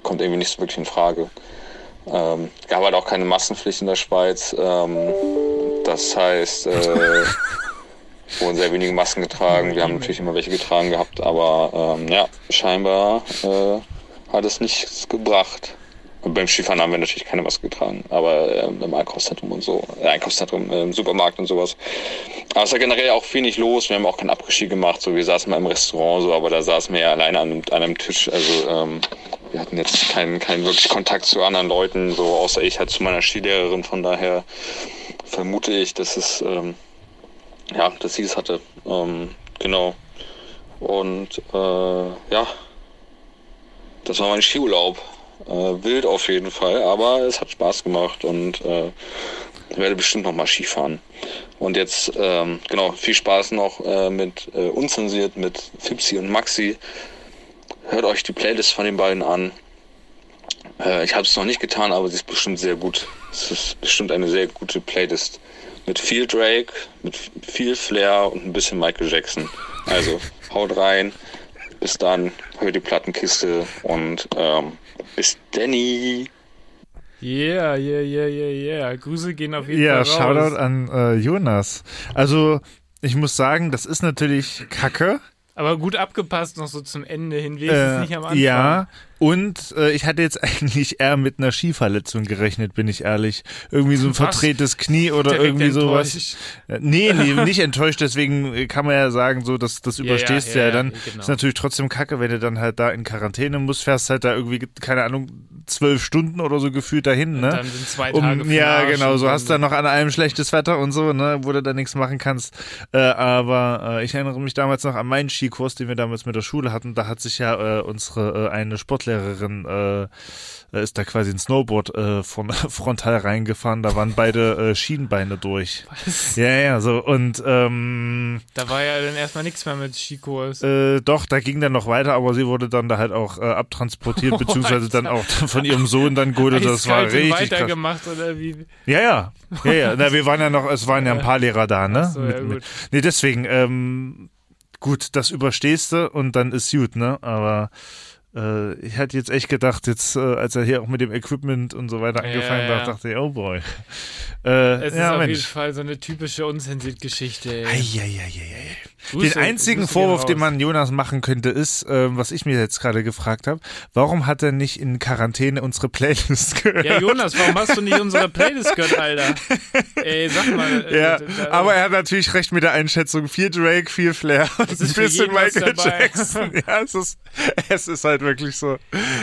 kommt irgendwie nicht so wirklich in Frage. Ähm, gab halt auch keine Massenpflicht in der Schweiz. Ähm, das heißt, äh, wurden sehr wenige Masken getragen. Wir haben natürlich immer welche getragen gehabt, aber ähm, ja, scheinbar äh, hat es nichts gebracht. Und beim Skifahren haben wir natürlich keine Maske getragen, aber ähm, im Einkaufszentrum und so, äh, Einkaufszentrum, äh, im Supermarkt und sowas. Aber es war generell auch viel nicht los. Wir haben auch kein Après-Ski gemacht. So, wir saßen mal im Restaurant, so, aber da saßen wir ja alleine an, einem- an einem Tisch. Also ähm, wir hatten jetzt keinen, keinen wirklich Kontakt zu anderen Leuten, so außer ich halt zu meiner Skilehrerin. Von daher vermute ich, dass es ähm, ja, dass sie es hatte. Ähm, genau. Und äh, ja, das war mein Skiurlaub. Äh, wild auf jeden Fall, aber es hat Spaß gemacht und äh, ich werde bestimmt noch mal Skifahren. Und jetzt, ähm, genau, viel Spaß noch äh, mit äh, Unzensiert, mit Fipsi und Maxi. Hört euch die Playlist von den beiden an. Äh, ich habe es noch nicht getan, aber sie ist bestimmt sehr gut. Es ist bestimmt eine sehr gute Playlist. Mit viel Drake, mit viel Flair und ein bisschen Michael Jackson. Also haut rein. Bis dann. Hört die Plattenkiste und ähm, bis Danny. Yeah, yeah, yeah, yeah, yeah. Grüße gehen auf jeden Ja, Fall raus. Shoutout an äh, Jonas. Also, ich muss sagen, das ist natürlich Kacke. Aber gut abgepasst noch so zum Ende hin, wenigstens Äh, nicht am Anfang. ja, und äh, ich hatte jetzt eigentlich eher mit einer Skiverletzung gerechnet, bin ich ehrlich. Irgendwie so ein Was? verdrehtes Knie oder Direkt irgendwie sowas. enttäuscht. Äh, Nee, nee, nicht enttäuscht, deswegen äh, kann man ja sagen, so, dass das ja, überstehst du ja, ja, ja, dann. genau. Ist natürlich trotzdem kacke, wenn du dann halt da in Quarantäne musst, fährst halt da irgendwie, keine Ahnung, zwölf Stunden oder so gefühlt dahin, ne? Dann sind zwei Tage um, ja, genau, und so hast du dann noch an allem schlechtes Wetter und so, ne, wo du da nichts machen kannst. Äh, aber äh, ich erinnere mich damals noch an meinen Skikurs, den wir damals mit der Schule hatten. Da hat sich ja äh, unsere äh, eine Sportlehrerin äh, ist da quasi ein Snowboard äh, von frontal reingefahren. Da waren beide äh, Schienbeine durch. Was? Ja, ja, so und ähm, Da war ja dann erstmal nichts mehr mit Skikurs. äh, doch, da ging dann noch weiter, aber sie wurde dann da halt auch äh, abtransportiert, beziehungsweise dann auch von ihrem Sohn dann geholt. Das war richtig krass. weitergemacht oder wie? Ja, ja. Ja, ja. Na, wir waren ja noch, es waren ja ein paar Lehrer da, ne? So, ja, mit, gut. mit, nee, deswegen, ähm, gut, das überstehst du und dann ist gut, ne? Aber äh, ich hatte jetzt echt gedacht, jetzt, äh, als er hier auch mit dem Equipment und so weiter Ja, angefangen ja. hat, dachte ich, oh boy. Äh, Es ist ja, auf jeden Mensch. Fall so eine typische Unzensiert-Geschichte. ey. Eieieiei. Grüße- Den einzigen Grüße Vorwurf, den man Jonas machen könnte, ist, ähm, was ich mir jetzt gerade gefragt habe, warum hat er nicht in Quarantäne unsere Playlist gehört? Ja, Jonas, warum hast du nicht unsere Playlist gehört, Alter? Ey, sag mal. äh, Ja, da- aber er hat natürlich recht mit der Einschätzung. Viel Drake, viel Flair und ist ein bisschen Michael dabei. Jackson. Ja, es ist, es ist halt wirklich so.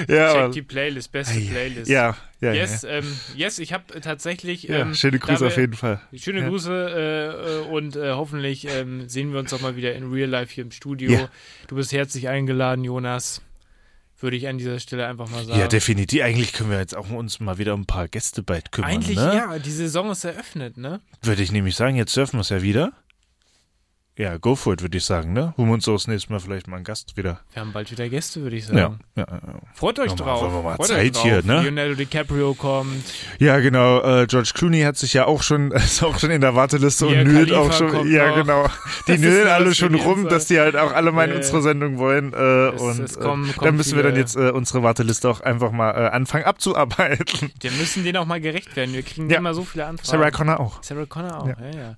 Ja, Check die Playlist, beste Playlist. ja, ja, Yes, ja. ähm, yes, ich habe tatsächlich. ja Ähm, schöne Grüße da auf jeden Fall. Schöne Ja. Grüße äh, äh, und äh, hoffentlich ähm, sehen wir uns auch mal wieder in Real Life hier im Studio. Ja. Du bist herzlich eingeladen, Jonas. Würde ich an dieser Stelle einfach mal sagen. Ja, definitiv. Eigentlich können wir jetzt auch uns mal wieder um ein paar Gäste bald kümmern. Eigentlich ne? ja, die Saison ist eröffnet, ne? Würde ich nämlich sagen, jetzt dürfen wir es ja wieder. Ja, go for it, würde ich sagen, ne? Holen wir uns so das nächste Mal vielleicht mal einen Gast wieder. Wir haben bald wieder Gäste, würde ich Ja, sagen. ja, ja. Freut euch wir- drauf. wollen wir mal Freut Zeit hier, ne? Leonardo DiCaprio kommt. Ja, genau. Äh, George Clooney hat sich ja auch schon, ist auch schon in der Warteliste und nölt auch schon. Ja, noch. genau. Die nölen alle schon rum, Insider. dass die halt auch alle mal in Äh, unsere Sendung wollen. Äh, es- und es kommen- äh, kommen dann müssen wir dann jetzt äh, unsere Warteliste auch einfach mal äh, anfangen abzuarbeiten. Wir müssen denen auch mal gerecht werden. Wir kriegen Ja. immer so viele Anfragen. Sarah Connor auch. Sarah Connor auch, Ja. ja,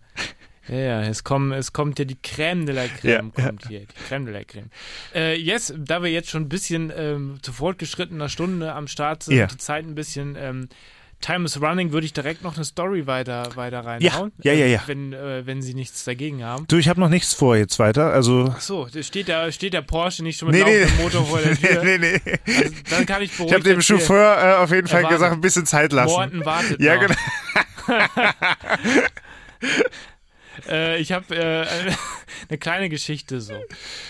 ja. Ja, ja, es, kommen, es kommt ja die Crème de la Crème, Ja, kommt hier, die Crème de la Crème. Äh, yes, da wir jetzt schon ein bisschen ähm, zu fortgeschrittener Stunde am Start sind, Ja. die Zeit ein bisschen ähm, Time is running, würde ich direkt noch eine Story weiter, weiter reinhauen. Ja, ja, ja, ja. Äh, wenn, äh, wenn Sie nichts dagegen haben. Du, ich habe noch nichts vor jetzt weiter. Also. Ach so, steht der, steht der Porsche nicht schon mit Nee, nee, laufendem Motor vor der Tür? nee, nee, nee. Also, dann kann ich Ich beruhigt habe dem erzählen. Chauffeur äh, auf jeden Fall gesagt, ein bisschen Zeit lassen. Morten wartet Ja, noch. genau. Äh, ich habe äh, eine kleine Geschichte so.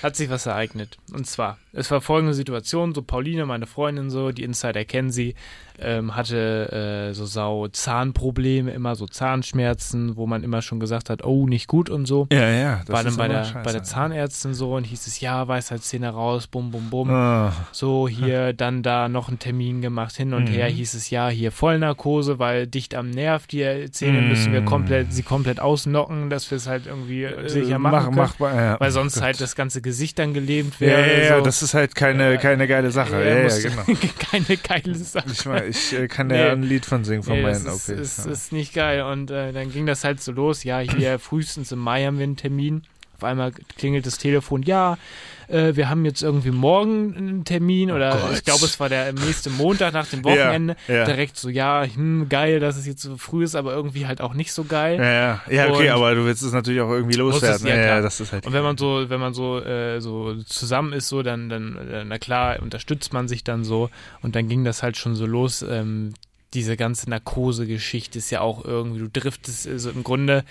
Hat sich was ereignet. Und zwar, es war folgende Situation, so Pauline, meine Freundin so, die Insider kennen sie, ähm, hatte äh, so sau Zahnprobleme, immer so Zahnschmerzen, wo man immer schon gesagt hat, oh, nicht gut und so. Ja, ja. das war dann bei der, scheiße. bei der Zahnärztin so und hieß es, ja, Weisheitszähne raus, bum, bum, bum. Ah, So, hier, dann da noch einen Termin gemacht, hin und Mhm. her hieß es, ja, hier Vollnarkose, weil dicht am Nerv, die Zähne Mhm. müssen wir komplett, sie komplett ausnocken, dass wir es halt irgendwie äh, sicher äh, machen mach, können. machbar, ja. weil sonst Oh halt das ganze Gesicht dann gelähmt Ja, wäre. ja, ja, so. das ist halt keine, keine geile Sache. Ja, ja, genau. keine geile Sache. Ich, mein, ich äh, kann Nee. ja ein Lied von singen von Nee, meinen das ist, OPs. ist, ja. ist nicht geil. Und äh, dann ging das halt so los. Ja, hier frühestens im Mai haben wir einen Termin. Auf einmal klingelt das Telefon. Ja, äh, wir haben jetzt irgendwie morgen einen Termin. Oder Oh ich glaube, es war der nächste Montag nach dem Wochenende. Ja, ja. Direkt so, ja, hm, geil, dass es jetzt so früh ist, aber irgendwie halt auch nicht so geil. ja, ja. okay, Und- aber du willst es natürlich auch irgendwie loswerden. ja, das ist halt. Und wenn man so, wenn man so, äh, so zusammen ist, so, dann, dann, äh, na klar, unterstützt man sich dann so. Und dann ging das halt schon so los. Ähm, diese ganze Narkose-Geschichte ist ja auch irgendwie, du driftest, also im Grunde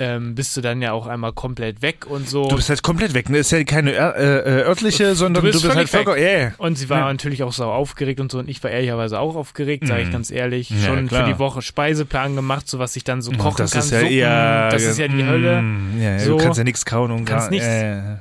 ähm, bist du dann ja auch einmal komplett weg und so. Du bist halt komplett weg, ne? Ist ja keine äh, äh, örtliche, sondern du bist bist, halt vollkommen. Ja, ja. und sie war Ja. natürlich auch sau aufgeregt und so. Und ich war ehrlicherweise auch aufgeregt, sage ich Mhm. ganz ehrlich. Ja, Schon klar. für die Woche Speiseplan gemacht, so was ich dann so kochen das kann. ist ja Suppen, eher. das ist ja die Hölle. Ja, ja, So. du kannst ja nichts kauen und Kannst gar nichts.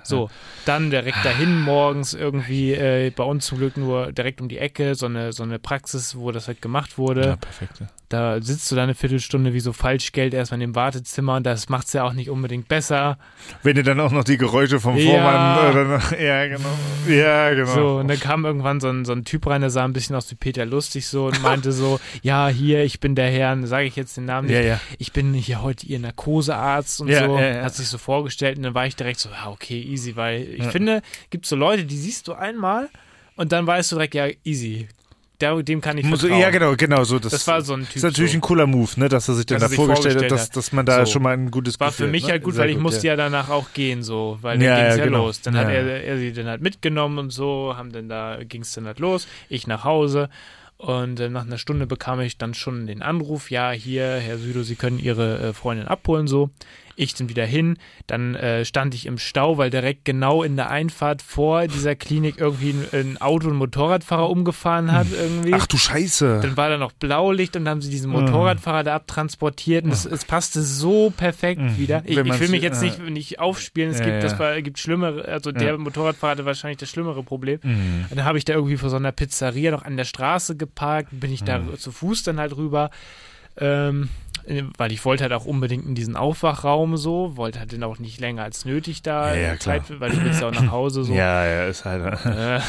So, dann direkt dahin morgens irgendwie, äh, bei uns zum Glück nur direkt um die Ecke, so eine, so eine Praxis, wo das halt gemacht wurde. Ja, perfekt. Ja. Da sitzt du da eine Viertelstunde wie so Falschgeld erstmal in dem Wartezimmer und das macht's ja auch nicht unbedingt besser. Wenn ihr dann auch noch die Geräusche vom Ja. Vormann. Oder noch, ja, genau. Ja, genau. So, und dann kam irgendwann so ein, so ein Typ rein, der sah ein bisschen aus wie Peter Lustig so und meinte so, ja, hier, ich bin der Herr, sage ich jetzt den Namen nicht, ja, ja. ich bin hier heute Ihr Narkosearzt und so, ja, ja. hat sich so vorgestellt und dann war ich direkt so, ja, okay, easy, weil ich Ja. finde, gibt so Leute, die siehst du einmal und dann weißt du direkt, ja, easy, der, dem kann ich vertrauen. Ja, genau, genau. So, das, Das war so ein Typ. ist natürlich so. ein cooler Move, ne, dass er sich dann da vorgestellt hat, dass, hat. dass man da So. schon mal ein gutes War für Gefühl mich hat, halt gut, Sehr weil ich musste ja. danach auch gehen, so, weil Ja, dann ging's ja, ja, genau. los. Dann hat Ja. er, er sie dann halt mitgenommen und so, haben dann da, ging's dann halt los, ich nach Hause und äh, nach einer Stunde bekam ich dann schon den Anruf, ja, hier, Herr Südo, Sie können Ihre äh, Freundin abholen, so. Ich dann wieder hin, dann äh, stand ich im Stau, weil direkt genau in der Einfahrt vor dieser Klinik irgendwie ein, ein Auto, ein Motorradfahrer umgefahren hat irgendwie. Ach du Scheiße. Dann war da noch Blaulicht und dann haben sie diesen Motorradfahrer da abtransportiert und es, es passte so perfekt wieder. Ich, ich will mich jetzt äh, nicht, nicht aufspielen, es Ja, gibt, das war, gibt schlimmere, also der Ja. Motorradfahrer hatte wahrscheinlich das schlimmere Problem. Mhm. Und dann habe ich da irgendwie vor so einer Pizzeria noch an der Straße geparkt, bin ich da Mhm. zu Fuß dann halt rüber. Ähm, weil ich wollte halt auch unbedingt in diesen Aufwachraum so, wollte halt den auch nicht länger als nötig da Ja, ja, Zeit, weil ich will ja auch nach Hause so. Ja, ja, ist halt. Äh,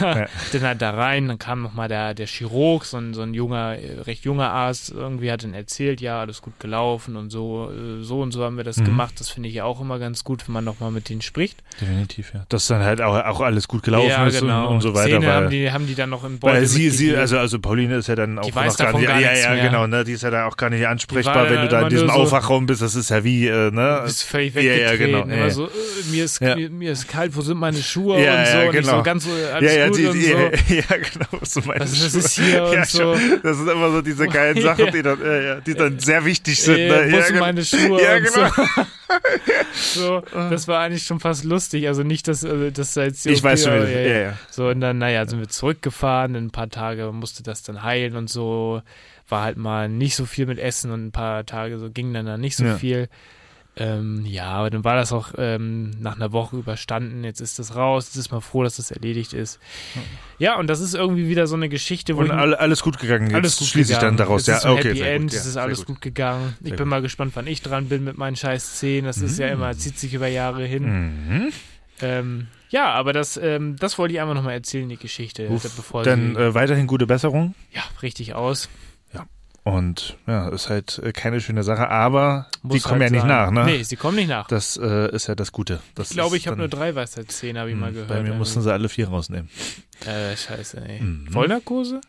dann halt da rein, dann kam nochmal der, der Chirurg, so ein, so ein junger, äh, recht junger Arzt, irgendwie hat dann erzählt, ja, alles gut gelaufen und so, äh, so und so haben wir das Mhm. gemacht. Das finde ich ja auch immer ganz gut, wenn man nochmal mit denen spricht. Definitiv, ja. Dass dann halt auch, auch alles gut gelaufen ja, ist genau. und, und so weiter. Zähne weil, haben die, haben die dann noch im Beutel weil sie, sie, also, also Pauline ist ja dann auch weiß noch gar davon nicht, gar ja, ja, mehr. genau, ne, die ist ja dann auch gar nicht ansprechbar, wenn du da in diesem so- Aufwachraum bist, das ist ja wie, äh, ne? Du bist völlig Ja, ja, weggetreten. genau, Immer ja, ja. so, äh, mir, ist, Ja. mir, mir ist kalt, wo sind meine Schuhe Ja, und so. ja, genau. so ganz ja, ja, die, die, so. ja, genau, Was- was Schuhe. ist hier und ja, so. schon. Das sind immer so diese geilen Sachen, Ja. die dann, ja, ja, die dann sehr wichtig sind. Äh, ne? wo ja, sind genau. meine Schuhe Ja, genau. so. so. Das war eigentlich schon fast lustig. Also nicht, dass, äh, dass da jetzt Ich weiß schon, war, ja, ja. So, und dann, naja, sind wir zurückgefahren. In ein paar Tage musste das dann heilen und so. War halt mal nicht so viel mit Essen und ein paar Tage so ging dann, dann nicht so Ja. viel. Ähm, ja, aber dann war das auch ähm, nach einer Woche überstanden. Jetzt ist das raus. Jetzt ist mal froh, dass das erledigt ist. Ja, und das ist irgendwie wieder so eine Geschichte, wo Und ich alle, alles gut gegangen. Jetzt alles gut schließe ich dann gegangen. daraus. Es Ja, ist ein okay, Happy End, gut. es Ja, ist sehr alles gut. gut, gegangen. Ich Sehr bin gut. mal gespannt, wann ich dran bin mit meinen scheiß Zehen. Das ist ja immer, zieht sich über Jahre hin. Mhm. Ähm, ja, aber das, ähm, das wollte ich einfach nochmal erzählen, die Geschichte, Uff, bevor Dann äh, weiterhin gute Besserung. ja, richtig aus. Und ja, ist halt äh, keine schöne Sache, aber die Muss kommen halt ja nicht sein. nach, ne? Nee, sie kommen nicht nach. Das äh, ist ja das Gute. Das ich glaube, ich habe nur drei Weisheitszähne, habe ich mal Hm, gehört. Bei mir irgendwie. mussten sie alle vier rausnehmen. äh, scheiße, ey. Mhm. Vollnarkose?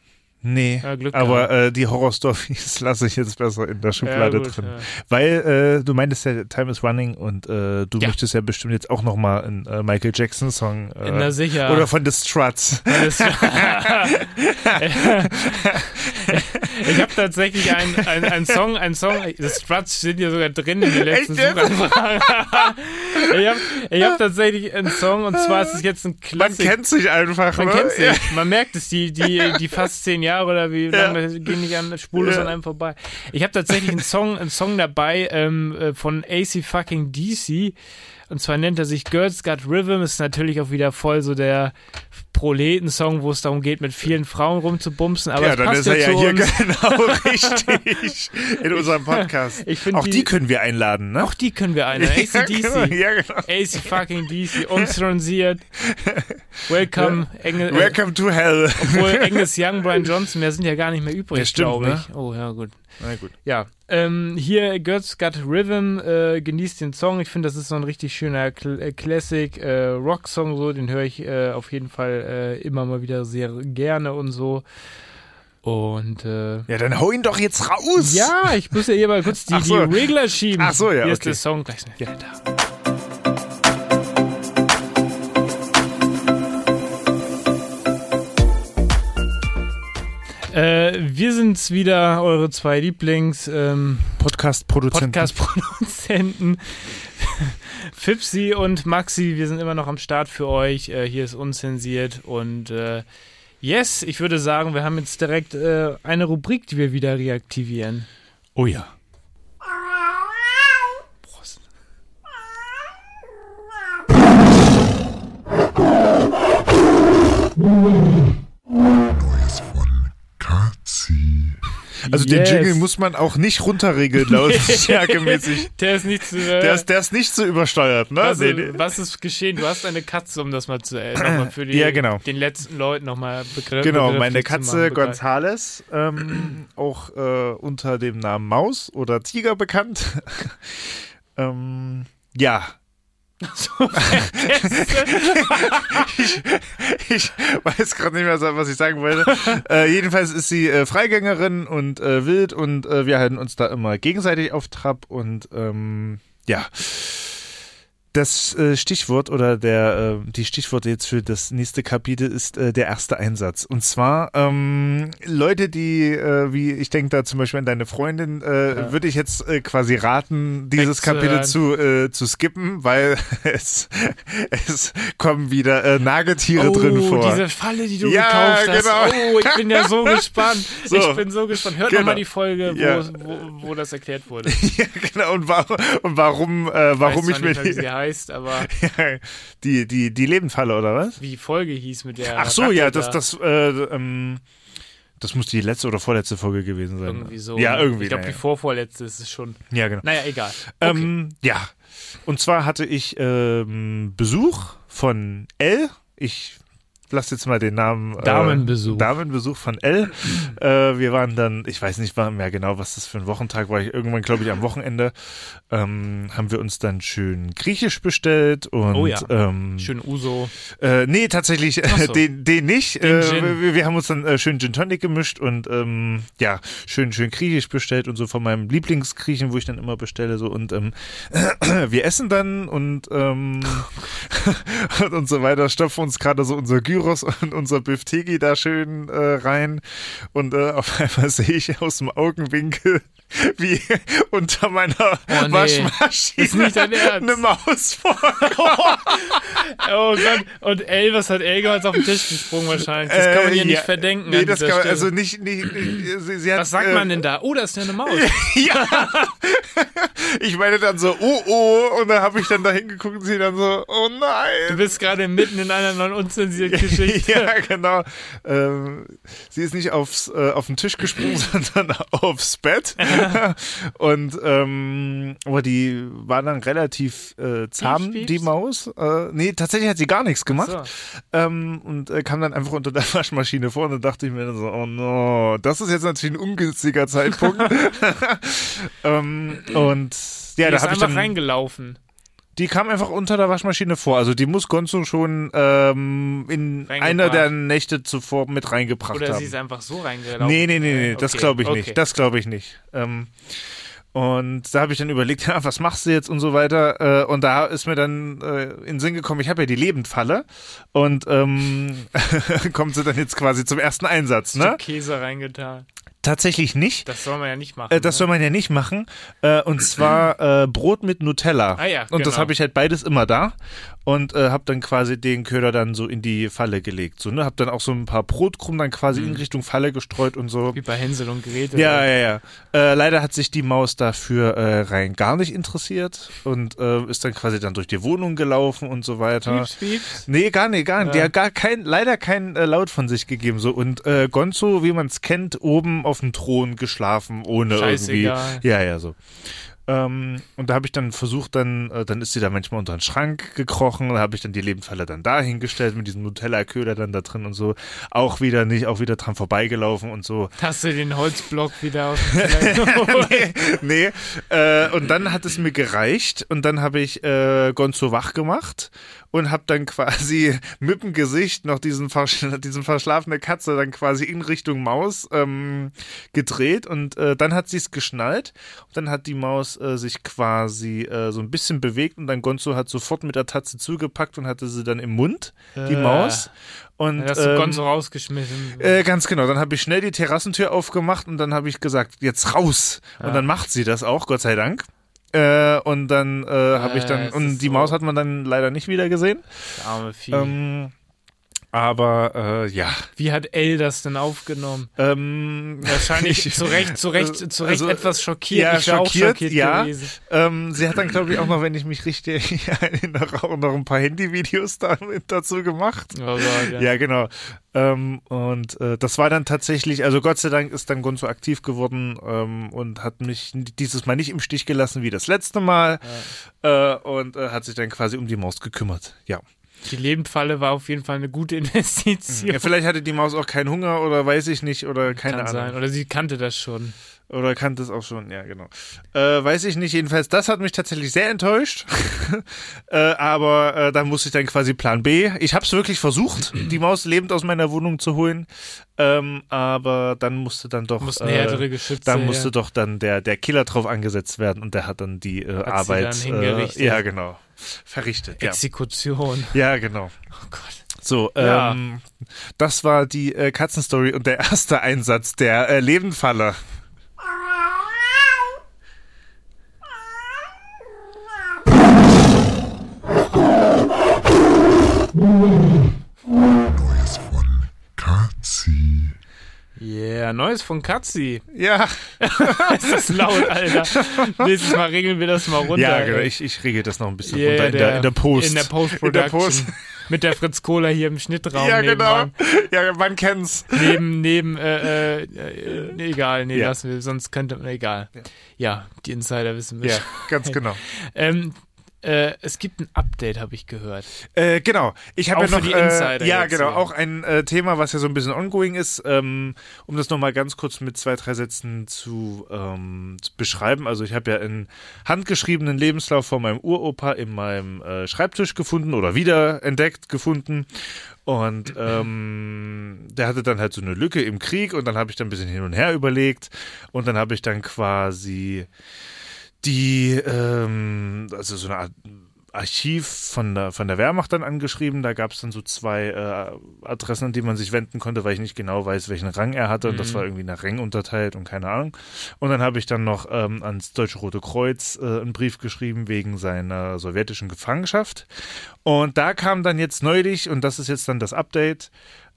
Nee, Ja, aber äh, die Horrorstories lasse ich jetzt besser in der Schublade Ja, gut, drin. ja. Weil äh, du meintest ja, Time is Running und äh, du möchtest ja bestimmt jetzt auch nochmal einen äh, Michael Jackson Song äh, Na sicher. oder von The Struts. Ich habe tatsächlich einen ein, Song, ein Song, das Struts sind ja sogar drin in den letzten? Suchanfragen. ich habe ich hab tatsächlich einen Song und zwar ist es jetzt ein Man Klassik. kennt sich einfach, Man ne? kennt Ja. sich. Man merkt es, die, die, die fast zehn Jahre oder wie Ja. lange gehen nicht an spurlos Ja. an einem vorbei. Ich habe tatsächlich einen Song, einen Song dabei ähm, äh, von AC fucking DC. Und zwar nennt er sich Girls Got Rhythm. Ist natürlich auch wieder voll so der Proletensong, wo es darum geht, mit vielen Frauen rumzubumsen. Aber ja, dann passt ist er ja hier uns. genau richtig in unserem Podcast. Auch die, die- können wir einladen, ne? Auch die können wir eine. ja, ACDC. genau, ja, genau. AC fucking DC. Unzensiert. Welcome. Engel, Welcome to Hell. Obwohl Angus Young, Brian Johnson, mehr sind ja gar nicht mehr übrig, Ja, stimmt, glaube ne? ich. Oh ja, gut. Na gut. Ja, ähm, hier Girls Got Rhythm, äh, genießt den Song. Ich finde, das ist so ein richtig schöner Cl äh, Classic äh, Rock-Song, so. den höre ich äh, auf jeden Fall äh, immer mal wieder sehr gerne und so. Und äh, Ja, dann hau ihn doch jetzt raus. ja, ich muss ja hier mal kurz die, so. die Regler schieben. Ach so, ja, Hier ist okay. der Song gleich wieder da. Äh, wir sind's wieder, eure zwei Lieblings ähm, Podcast-Produzenten. Fipsi und Maxi, wir sind immer noch am Start für euch. Äh, hier ist unzensiert und äh, yes, ich würde sagen, wir haben jetzt direkt äh, eine Rubrik, die wir wieder reaktivieren. Oh ja. Prost. Also den Yes. Jingle muss man auch nicht runterregeln, lautstärkemäßig. Der ist nicht zu. Äh, Der ist, der ist nicht so übersteuert, ne? was, Nee, nee. was ist geschehen? Du hast eine Katze, um das mal zu äh, nochmal für die, Ja, genau. den letzten Leuten nochmal begriffen. Genau, meine Katze Gonzales, ähm, auch äh, unter dem Namen Maus oder Tiger bekannt. ähm, ja. ich, ich weiß gerade nicht mehr, was ich sagen wollte. äh, jedenfalls ist sie äh, Freigängerin und äh, wild und äh, wir halten uns da immer gegenseitig auf Trab und ähm, ja. Das äh, Stichwort oder der äh, die Stichworte jetzt für das nächste Kapitel ist äh, der erste Einsatz. Und zwar ähm, Leute, die wie ich denke da zum Beispiel an deine Freundin, Ja. würde ich jetzt quasi raten, dieses. Kapitel zu zu skippen, weil es es kommen wieder Nagetiere oh, drin vor. diese Falle, die du Ja, gekauft hast. genau. Oh, ich bin ja so gespannt. So. Ich bin so gespannt. Hört Genau. mal die Folge, wo, Ja. wo, wo das erklärt wurde. ja, genau. Und warum und warum äh, warum ich zwar mir heißt, aber ja, die die die Lebendfalle oder was? wie die Folge hieß mit der Ach so, Ratte ja, da. das, das, äh, ähm, das muss die letzte oder vorletzte Folge gewesen sein. irgendwie so. Ja, irgendwie. Ich glaube, naja. die vorvorletzte ist es schon. ja, genau. Naja, egal. Okay. Ähm, ja. Und zwar hatte ich ähm, Besuch von L. Ich lasse jetzt mal den Namen. Äh, Damenbesuch. Damenbesuch von L. äh, wir waren dann, ich weiß nicht mehr genau, was das für ein Wochentag war. Ich, irgendwann, glaube ich, am Wochenende ähm, haben wir uns dann schön Griechisch bestellt und Oh ja. ähm, Schön Uso. Äh, nee, tatsächlich so. den, den nicht. Den äh, wir, wir haben uns dann äh, schön Gin Tonic gemischt und ähm, ja, schön schön griechisch bestellt und so von meinem Lieblingsgriechen, wo ich dann immer bestelle so und ähm, wir essen dann und ähm, und, so weiter, stopfen uns gerade so unser Gyros und unser Biftegi da schön äh, rein und äh, auf einmal sehe ich aus dem Augenwinkel wie unter meiner Oh, nee. Waschmaschine nicht eine Maus vor Oh Gott. Und El, was hat El gemacht? Ist auf den Tisch gesprungen wahrscheinlich. Das kann man Äh, ihr nicht ja. verdenken. Nee, das kann man, also nicht, nicht, nicht sie, sie hat, was sagt äh, man denn da? Oh, da ist ja eine Maus. Ja, ich meine dann so, oh, oh, und da habe ich dann da hingeguckt und sie dann so, oh Du nein. bist gerade mitten in einer neuen unzensierten Geschichte. ja, genau. Ähm, sie ist nicht aufs, äh, auf den Tisch gesprungen, sondern aufs Bett. und ähm, aber die war dann relativ äh, zahm, die? Maus. Äh, nee, tatsächlich hat sie gar nichts gemacht. So. ähm, und äh, kam dann einfach unter der Waschmaschine vor und dann dachte ich mir dann so, oh no, das ist jetzt natürlich ein ungünstiger Zeitpunkt. ähm, und ja, Die da ist habe ich einfach dann, reingelaufen. Die kam einfach unter der Waschmaschine vor. Also die muss Gonzo schon ähm, in einer der Nächte zuvor mit reingebracht Oder haben. sie ist einfach so reingelaufen. Nee, nee, nee, nee, das Okay, glaube ich okay. nicht. Das glaube ich nicht. Ähm, und da habe ich dann überlegt, ja, was machst du jetzt und so weiter. Äh, und da ist mir dann äh, in den Sinn gekommen, ich habe ja die Lebendfalle und ähm, kommt sie dann jetzt quasi zum ersten Einsatz, ne? Käse reingetan. Tatsächlich nicht. Das soll man ja nicht machen. Äh, das ne? soll man ja nicht machen. Äh, und zwar äh, Brot mit Nutella. Ah ja, und das genau. habe ich halt beides immer da. Und äh, habe dann quasi den Köder dann so in die Falle gelegt. So, ne? Hab dann auch so ein paar Brotkrumen dann quasi in Richtung Falle gestreut und so. Wie bei Hänsel und Gretel. Ja, ja, ja. Äh, leider hat sich die Maus dafür äh, rein gar nicht interessiert und äh, ist dann quasi dann durch die Wohnung gelaufen und so weiter. Pieps, pieps. Nee, gar nicht, gar nicht. Ja. Der hat gar kein, leider kein äh, Laut von sich gegeben. So und äh, Gonzo, wie man es kennt, oben auf dem Thron geschlafen, ohne Scheißegal. irgendwie. Ja, ja, so. Ähm, und da habe ich dann versucht, dann, äh, dann ist sie da manchmal unter den Schrank gekrochen, da habe ich dann die Lebendfalle dann da hingestellt mit diesem Nutella-Köder dann da drin und so. Auch wieder nicht, auch wieder dran vorbeigelaufen und so. Hast du den Holzblock wieder dem Keller geholt? nee. Äh, und dann hat es mir gereicht und dann habe ich äh, Gonzo wach gemacht und habe dann quasi mit dem Gesicht noch diesen, Versch diesen verschlafene Katze dann quasi in Richtung Maus ähm, gedreht und äh, dann hat sie es geschnallt und dann hat die Maus äh, sich quasi äh, so ein bisschen bewegt und dann Gonzo hat sofort mit der Tatze zugepackt und hatte sie dann im Mund, die Äh. Maus. Und, Dann hast du ähm, Gonzo rausgeschmissen. äh, ganz genau. Dann habe ich schnell die Terrassentür aufgemacht und dann habe ich gesagt, jetzt raus. Ja. Und dann macht sie das auch, Gott sei Dank. Äh, und dann äh, habe ich dann, und die so. Maus hat man dann leider nicht wieder gesehen. Das arme Vieh. Ähm, aber äh, ja. Wie hat Elle das denn aufgenommen? Ähm, Wahrscheinlich ich- zu Recht, zu Recht, zu Recht also, etwas schockiert. ja, ich wäre auch schockiert, schockiert ja. gewesen. Ähm, sie hat dann, glaube ich, auch noch, wenn ich mich richtig erinnere, auch noch ein paar Handyvideos damit dazu gemacht. Oh Gott, ja. Ja, genau. Ähm, und äh, das war dann tatsächlich, also Gott sei Dank ist dann Gonzo aktiv geworden ähm, und hat mich dieses Mal nicht im Stich gelassen wie das letzte Mal äh, und äh, hat sich dann quasi um die Maus gekümmert. Ja. Die Lebendfalle war auf jeden Fall eine gute Investition. ja. Vielleicht hatte die Maus auch keinen Hunger oder weiß ich nicht oder keine Kann Ahnung. sein. Oder sie kannte das schon. Oder kannte es auch schon, ja, genau. Äh, weiß ich nicht, jedenfalls, das hat mich tatsächlich sehr enttäuscht. äh, aber äh, da musste ich dann quasi Plan B. Ich habe es wirklich versucht, die Maus lebend aus meiner Wohnung zu holen. Ähm, aber dann musste dann doch. Mussten härtere Geschütze Dann musste doch dann der, der Killer drauf angesetzt werden und der hat dann die äh, sie Arbeit. dann hingerichtet. Äh, ja, genau. verrichtet. Ja, Exekution. ja genau. Oh Gott. So, Ja. ähm, das war die äh, Katzenstory und der erste Einsatz der äh, Lebenfalle. Neues von Katzi. Yeah, Neues von Katzi. Ja, Ist das laut, Alter. Nächstes Mal regeln wir das mal runter. ja, genau. Ich, ich regel das noch ein bisschen Yeah, runter in der, in der Post. In der Post-Production. In der Post. Mit der Fritz Kohler hier im Schnittraum. Ja, genau. nebenan. Ja, man kennt's. Neben, neben, äh, äh, äh, nee, egal, nee, Ja. lassen wir, sonst könnte, egal. Ja, die Insider wissen Ja, Bescheid. ganz genau. Ähm, äh, es gibt ein Update, habe ich gehört. Äh, genau. Ich habe ja noch die äh, Insider ja genau hier. auch ein äh, Thema, was ja so ein bisschen ongoing ist, ähm, um das noch mal ganz kurz mit zwei drei Sätzen zu, ähm, zu beschreiben. Also ich habe ja einen handgeschriebenen Lebenslauf von meinem Uropa in meinem äh, Schreibtisch gefunden oder wieder entdeckt gefunden und ähm, der hatte dann halt so eine Lücke im Krieg und dann habe ich dann ein bisschen hin und her überlegt und dann habe ich dann quasi die, ähm, also so eine Art Archiv von der, von der Wehrmacht dann angeschrieben. Da gab es dann so zwei äh, Adressen, an die man sich wenden konnte, weil ich nicht genau weiß, welchen Rang er hatte. Und das war irgendwie nach Rang unterteilt und keine Ahnung. Und dann habe ich dann noch ähm, ans Deutsche Rote Kreuz äh, einen Brief geschrieben wegen seiner sowjetischen Gefangenschaft. Und da kam dann jetzt neulich, und das ist jetzt dann das Update,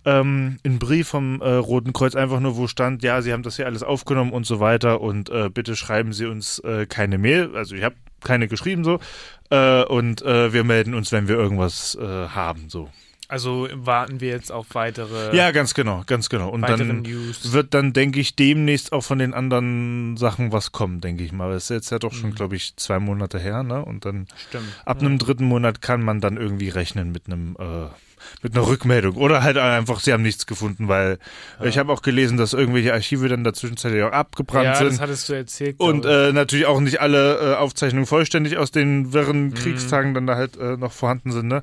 ähm, ein Brief vom äh, Roten Kreuz einfach nur, wo stand, ja, Sie haben das hier alles aufgenommen und so weiter und äh, bitte schreiben Sie uns äh, keine Mail. Also ich habe keine geschrieben so äh, und äh, wir melden uns, wenn wir irgendwas äh, haben so. Also warten wir jetzt auf weitere, Ja, ganz genau, ganz genau. Und dann News. wird dann, denke ich, demnächst auch von den anderen Sachen was kommen, denke ich mal. Das ist jetzt ja doch schon, Mhm. glaube ich, zwei Monate her, ne? Und dann Stimmt. ab einem dritten Monat kann man dann irgendwie rechnen mit einem äh, mit einer Rückmeldung oder halt einfach, sie haben nichts gefunden, weil ich habe auch gelesen, dass irgendwelche Archive dann in der Zwischenzeit ja auch abgebrannt Ja, sind. das hattest du erzählt. Und äh, natürlich auch nicht alle äh, Aufzeichnungen vollständig aus den wirren Mhm. Kriegstagen dann da halt äh, noch vorhanden sind. Ne?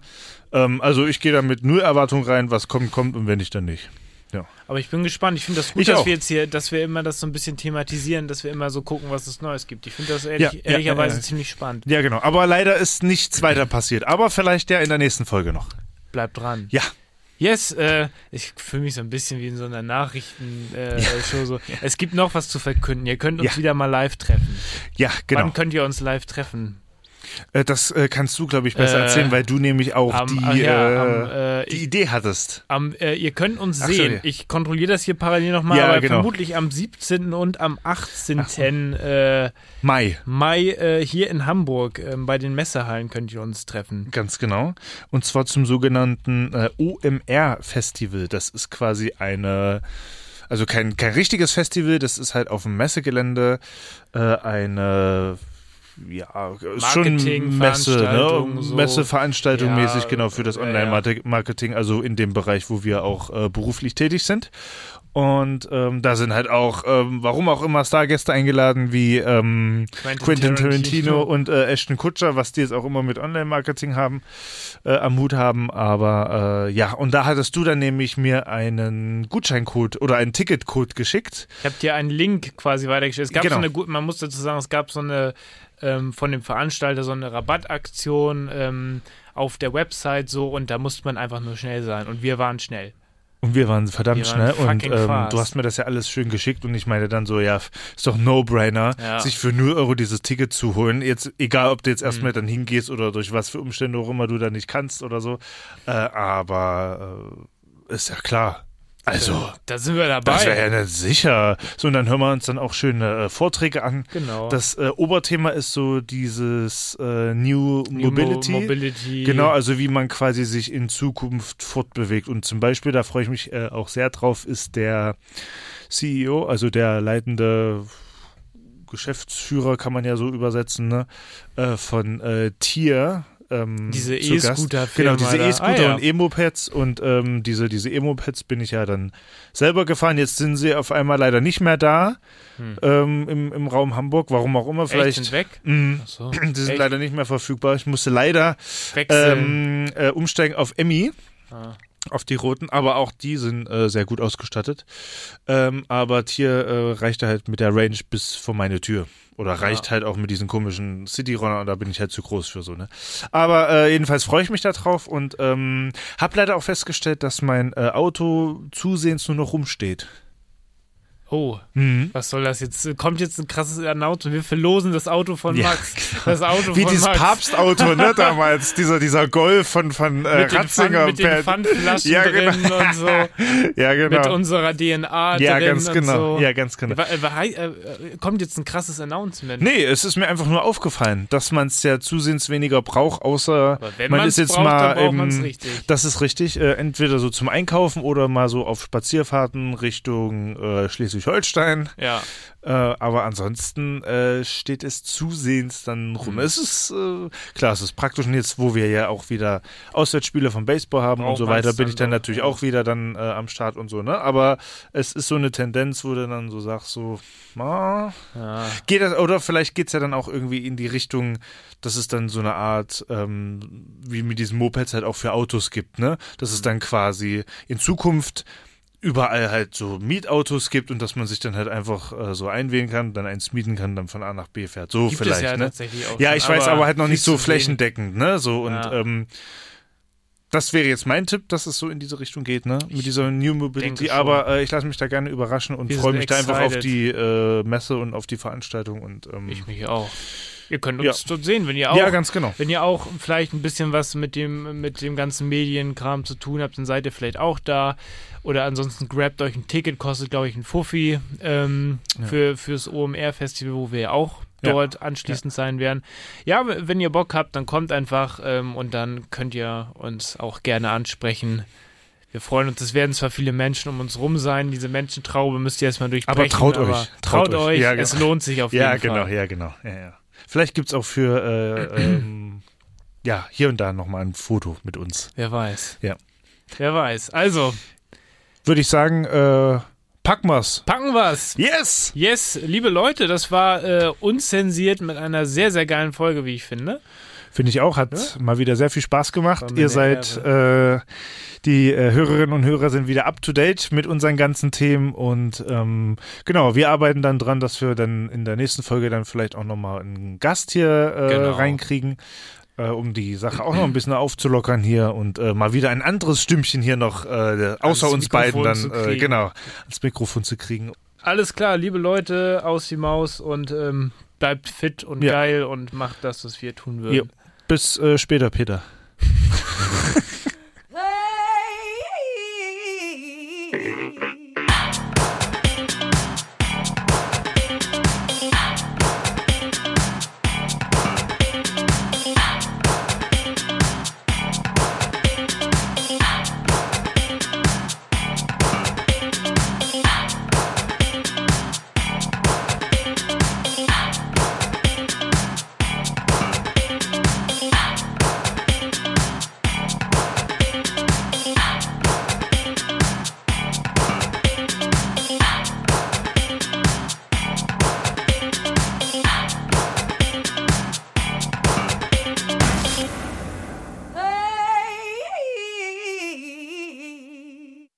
Ähm, also ich gehe da mit null Erwartung rein, was kommt, kommt und wenn nicht, dann nicht. ich. Aber ich bin gespannt. Ich finde das gut, Ich dass auch. wir jetzt hier, dass wir immer das so ein bisschen thematisieren, dass wir immer so gucken, was es Neues gibt. Ich finde das ehrlich, Ja, ja, ehrlicherweise ja, ja. ziemlich spannend. Ja, genau. Aber leider ist nichts weiter passiert. Aber vielleicht ja in der nächsten Folge noch. Bleibt dran. Ja. Yes, äh, ich fühle mich so ein bisschen wie in so einer Nachrichtenshow. Äh, Show so. Es gibt noch was zu verkünden. Ihr könnt uns Ja. wieder mal live treffen. Ja, genau. Wann könnt ihr uns live treffen? Äh, das äh, kannst du, glaube ich, besser Äh, erzählen, weil du nämlich auch am- die, ja, äh, am, die ich- Idee hattest. Am, ihr könnt uns Ach so, sehen. ja. Ich kontrolliere das hier parallel nochmal, Ja, aber genau. vermutlich am 17. und am 18. Äh, Mai. Mai hier in Hamburg ähm, bei den Messehallen könnt ihr uns treffen. Ganz genau. Und zwar zum sogenannten OMR-Festival. Das ist quasi eine, also kein, kein richtiges Festival, das ist halt auf dem Messegelände äh, eine ja, ist schon Marketing, Messe, ne? So. Messeveranstaltung Ja, mäßig, genau, für das. Online-Marketing, also in dem Bereich, wo wir auch äh, beruflich tätig sind. Und ähm, da sind halt auch, ähm, warum auch immer, Stargäste eingeladen, wie ähm, Quentin Quentin Tarantino, und äh, Ashton Kutscher, was die jetzt auch immer mit Online-Marketing haben, äh, am Hut haben. Aber äh, ja, und da hattest du dann nämlich mir einen Gutscheincode oder einen Ticketcode geschickt. Ich habe dir einen Link quasi weitergestellt. Es gab Genau. so eine man muss dazu sagen, es gab so eine ähm, von dem Veranstalter so eine Rabattaktion ähm, auf der Website so und da musste man einfach nur schnell sein und wir waren schnell. Und wir waren verdammt Wir waren schnell und ähm, du hast mir das ja alles schön geschickt und ich meine dann so, ja, ist doch No-Brainer, Ja. sich für 0 Euro dieses Ticket zu holen. Jetzt, egal ob du Mhm. jetzt erstmal dann hingehst oder durch was für Umstände auch immer du da nicht kannst oder so. Äh, aber äh, ist ja klar. Also, Da sind wir dabei. das wäre ja nicht sicher. So, und dann hören wir uns dann auch schöne äh, Vorträge an. genau. Das äh, Oberthema ist so dieses äh, New, New Mo- Mobility. Mobility. Genau, also wie man quasi sich in Zukunft fortbewegt. Und zum Beispiel, da freue ich mich äh, auch sehr drauf, ist der CEO, also der leitende Geschäftsführer, kann man ja so übersetzen, ne? äh, von äh, Tier. Ähm, Diese. E-Scooter-Firma Genau, diese. E-Scooter Ah, ja. und E-Mopeds und ähm, diese, diese E-Mopeds bin ich ja dann selber gefahren. Jetzt sind sie auf einmal leider nicht mehr da Hm. ähm, im, im Raum Hamburg, warum auch immer. Echt, Vielleicht. sind weg? Mm, Ach so. die sind Echt? leider nicht mehr verfügbar. Ich musste leider ähm, äh, umsteigen auf Emmy, Ah. auf die roten, aber auch die sind äh, sehr gut ausgestattet. Ähm, aber Tier äh, reichte halt mit der Range bis vor meine Tür. Oder reicht halt auch mit diesen komischen City-Rollern, da bin ich halt zu groß für so, ne? Aber äh, jedenfalls freue ich mich da drauf und ähm, habe leider auch festgestellt, dass mein äh, Auto zusehends nur noch rumsteht. Oh, Mhm. was soll das jetzt? Kommt jetzt ein krasses Auto. Wir verlosen das Auto von Ja, Max. Das Auto Wie von dieses Max. Papstauto, ne, damals, dieser, dieser Golf von, von äh, mit den, Pfand, Ratzinger. mit den Pfandflaschen Ja, drin genau. und so. ja, genau. Mit unserer DNA ja, drin ganz und genau. so. Ja, ganz genau. Hei- äh, äh, kommt jetzt ein krasses Announcement. Nee, es ist mir einfach nur aufgefallen, dass man es ja zusehends weniger braucht, außer man ist jetzt braucht, mal richtig. Das ist richtig, äh, entweder so zum Einkaufen oder mal so auf Spazierfahrten Richtung äh, Schleswig-Holstein. Ja. Äh, aber ansonsten äh, steht es zusehends dann rum. Mhm. Es ist äh, klar, es ist praktisch und jetzt, wo wir ja auch wieder Auswärtsspiele vom Baseball haben und Braucht so weiter, bin ich dann natürlich auch wieder dann äh, am Start und so, ne? Aber es ist so eine Tendenz, wo du dann so sagst, so, ah, ja. Geht das, oder vielleicht geht es ja dann auch irgendwie in die Richtung, dass es dann so eine Art, ähm, wie mit diesen Mopeds halt auch für Autos gibt, ne? Dass es dann quasi in Zukunft überall halt so Mietautos gibt und dass man sich dann halt einfach äh, so einwählen kann, dann eins mieten kann, dann von A nach B fährt. So Gibt vielleicht, ja ne? tatsächlich auch Ja, schon, ich weiß aber halt noch nicht so flächendeckend, ne? So und Ja. ähm, das wäre jetzt mein Tipp, dass es so in diese Richtung geht, ne? Mit dieser New Mobility. Aber äh, ich lasse mich da gerne überraschen und freue mich da einfach auf die äh, Messe und auf die Veranstaltung und ähm, Ich mich auch. Ihr könnt Ja. uns dort sehen, wenn ihr auch ja, ganz genau. Wenn ihr auch vielleicht ein bisschen was mit dem, mit dem ganzen Medienkram zu tun habt, dann seid ihr vielleicht auch da. Oder ansonsten grabt euch ein Ticket, kostet, glaube ich, ein Fuffi ähm, Ja. für, fürs OMR-Festival, wo wir ja auch Ja. dort anschließend sein werden. Ja, wenn ihr Bock habt, dann kommt einfach ähm, und dann könnt ihr uns auch gerne ansprechen. Wir freuen uns, es werden zwar viele Menschen um uns rum sein, diese Menschentraube müsst ihr erstmal durchbrechen. Aber traut euch, Traut, traut euch. Ja, es genau. lohnt sich auf Ja, jeden genau, Fall. ja, genau. Ja, ja. Vielleicht gibt es auch für äh, ähm, ja, hier und da nochmal ein Foto mit uns. Wer weiß. Ja. Wer weiß. Also, Würde ich sagen, äh, packen wir's. packen wir's. Yes! Yes, liebe Leute, das war äh, unzensiert mit einer sehr, sehr geilen Folge, wie ich finde. Finde ich auch, hat mal wieder sehr viel Spaß gemacht. Ihr seid, äh, die äh, Hörerinnen und Hörer sind wieder up to date mit unseren ganzen Themen und ähm, genau, wir arbeiten dann dran, dass wir dann in der nächsten Folge dann vielleicht auch nochmal einen Gast hier äh, Genau. reinkriegen. Äh, um die Sache auch noch ein bisschen aufzulockern hier und äh, mal wieder ein anderes Stimmchen hier noch äh, außer uns beiden dann äh, genau ans Mikrofon zu kriegen. Alles klar, liebe Leute, aus die Maus und ähm, bleibt fit und Ja. geil und macht das, was wir tun würden. Jo. Bis äh, später, Peter. Hey.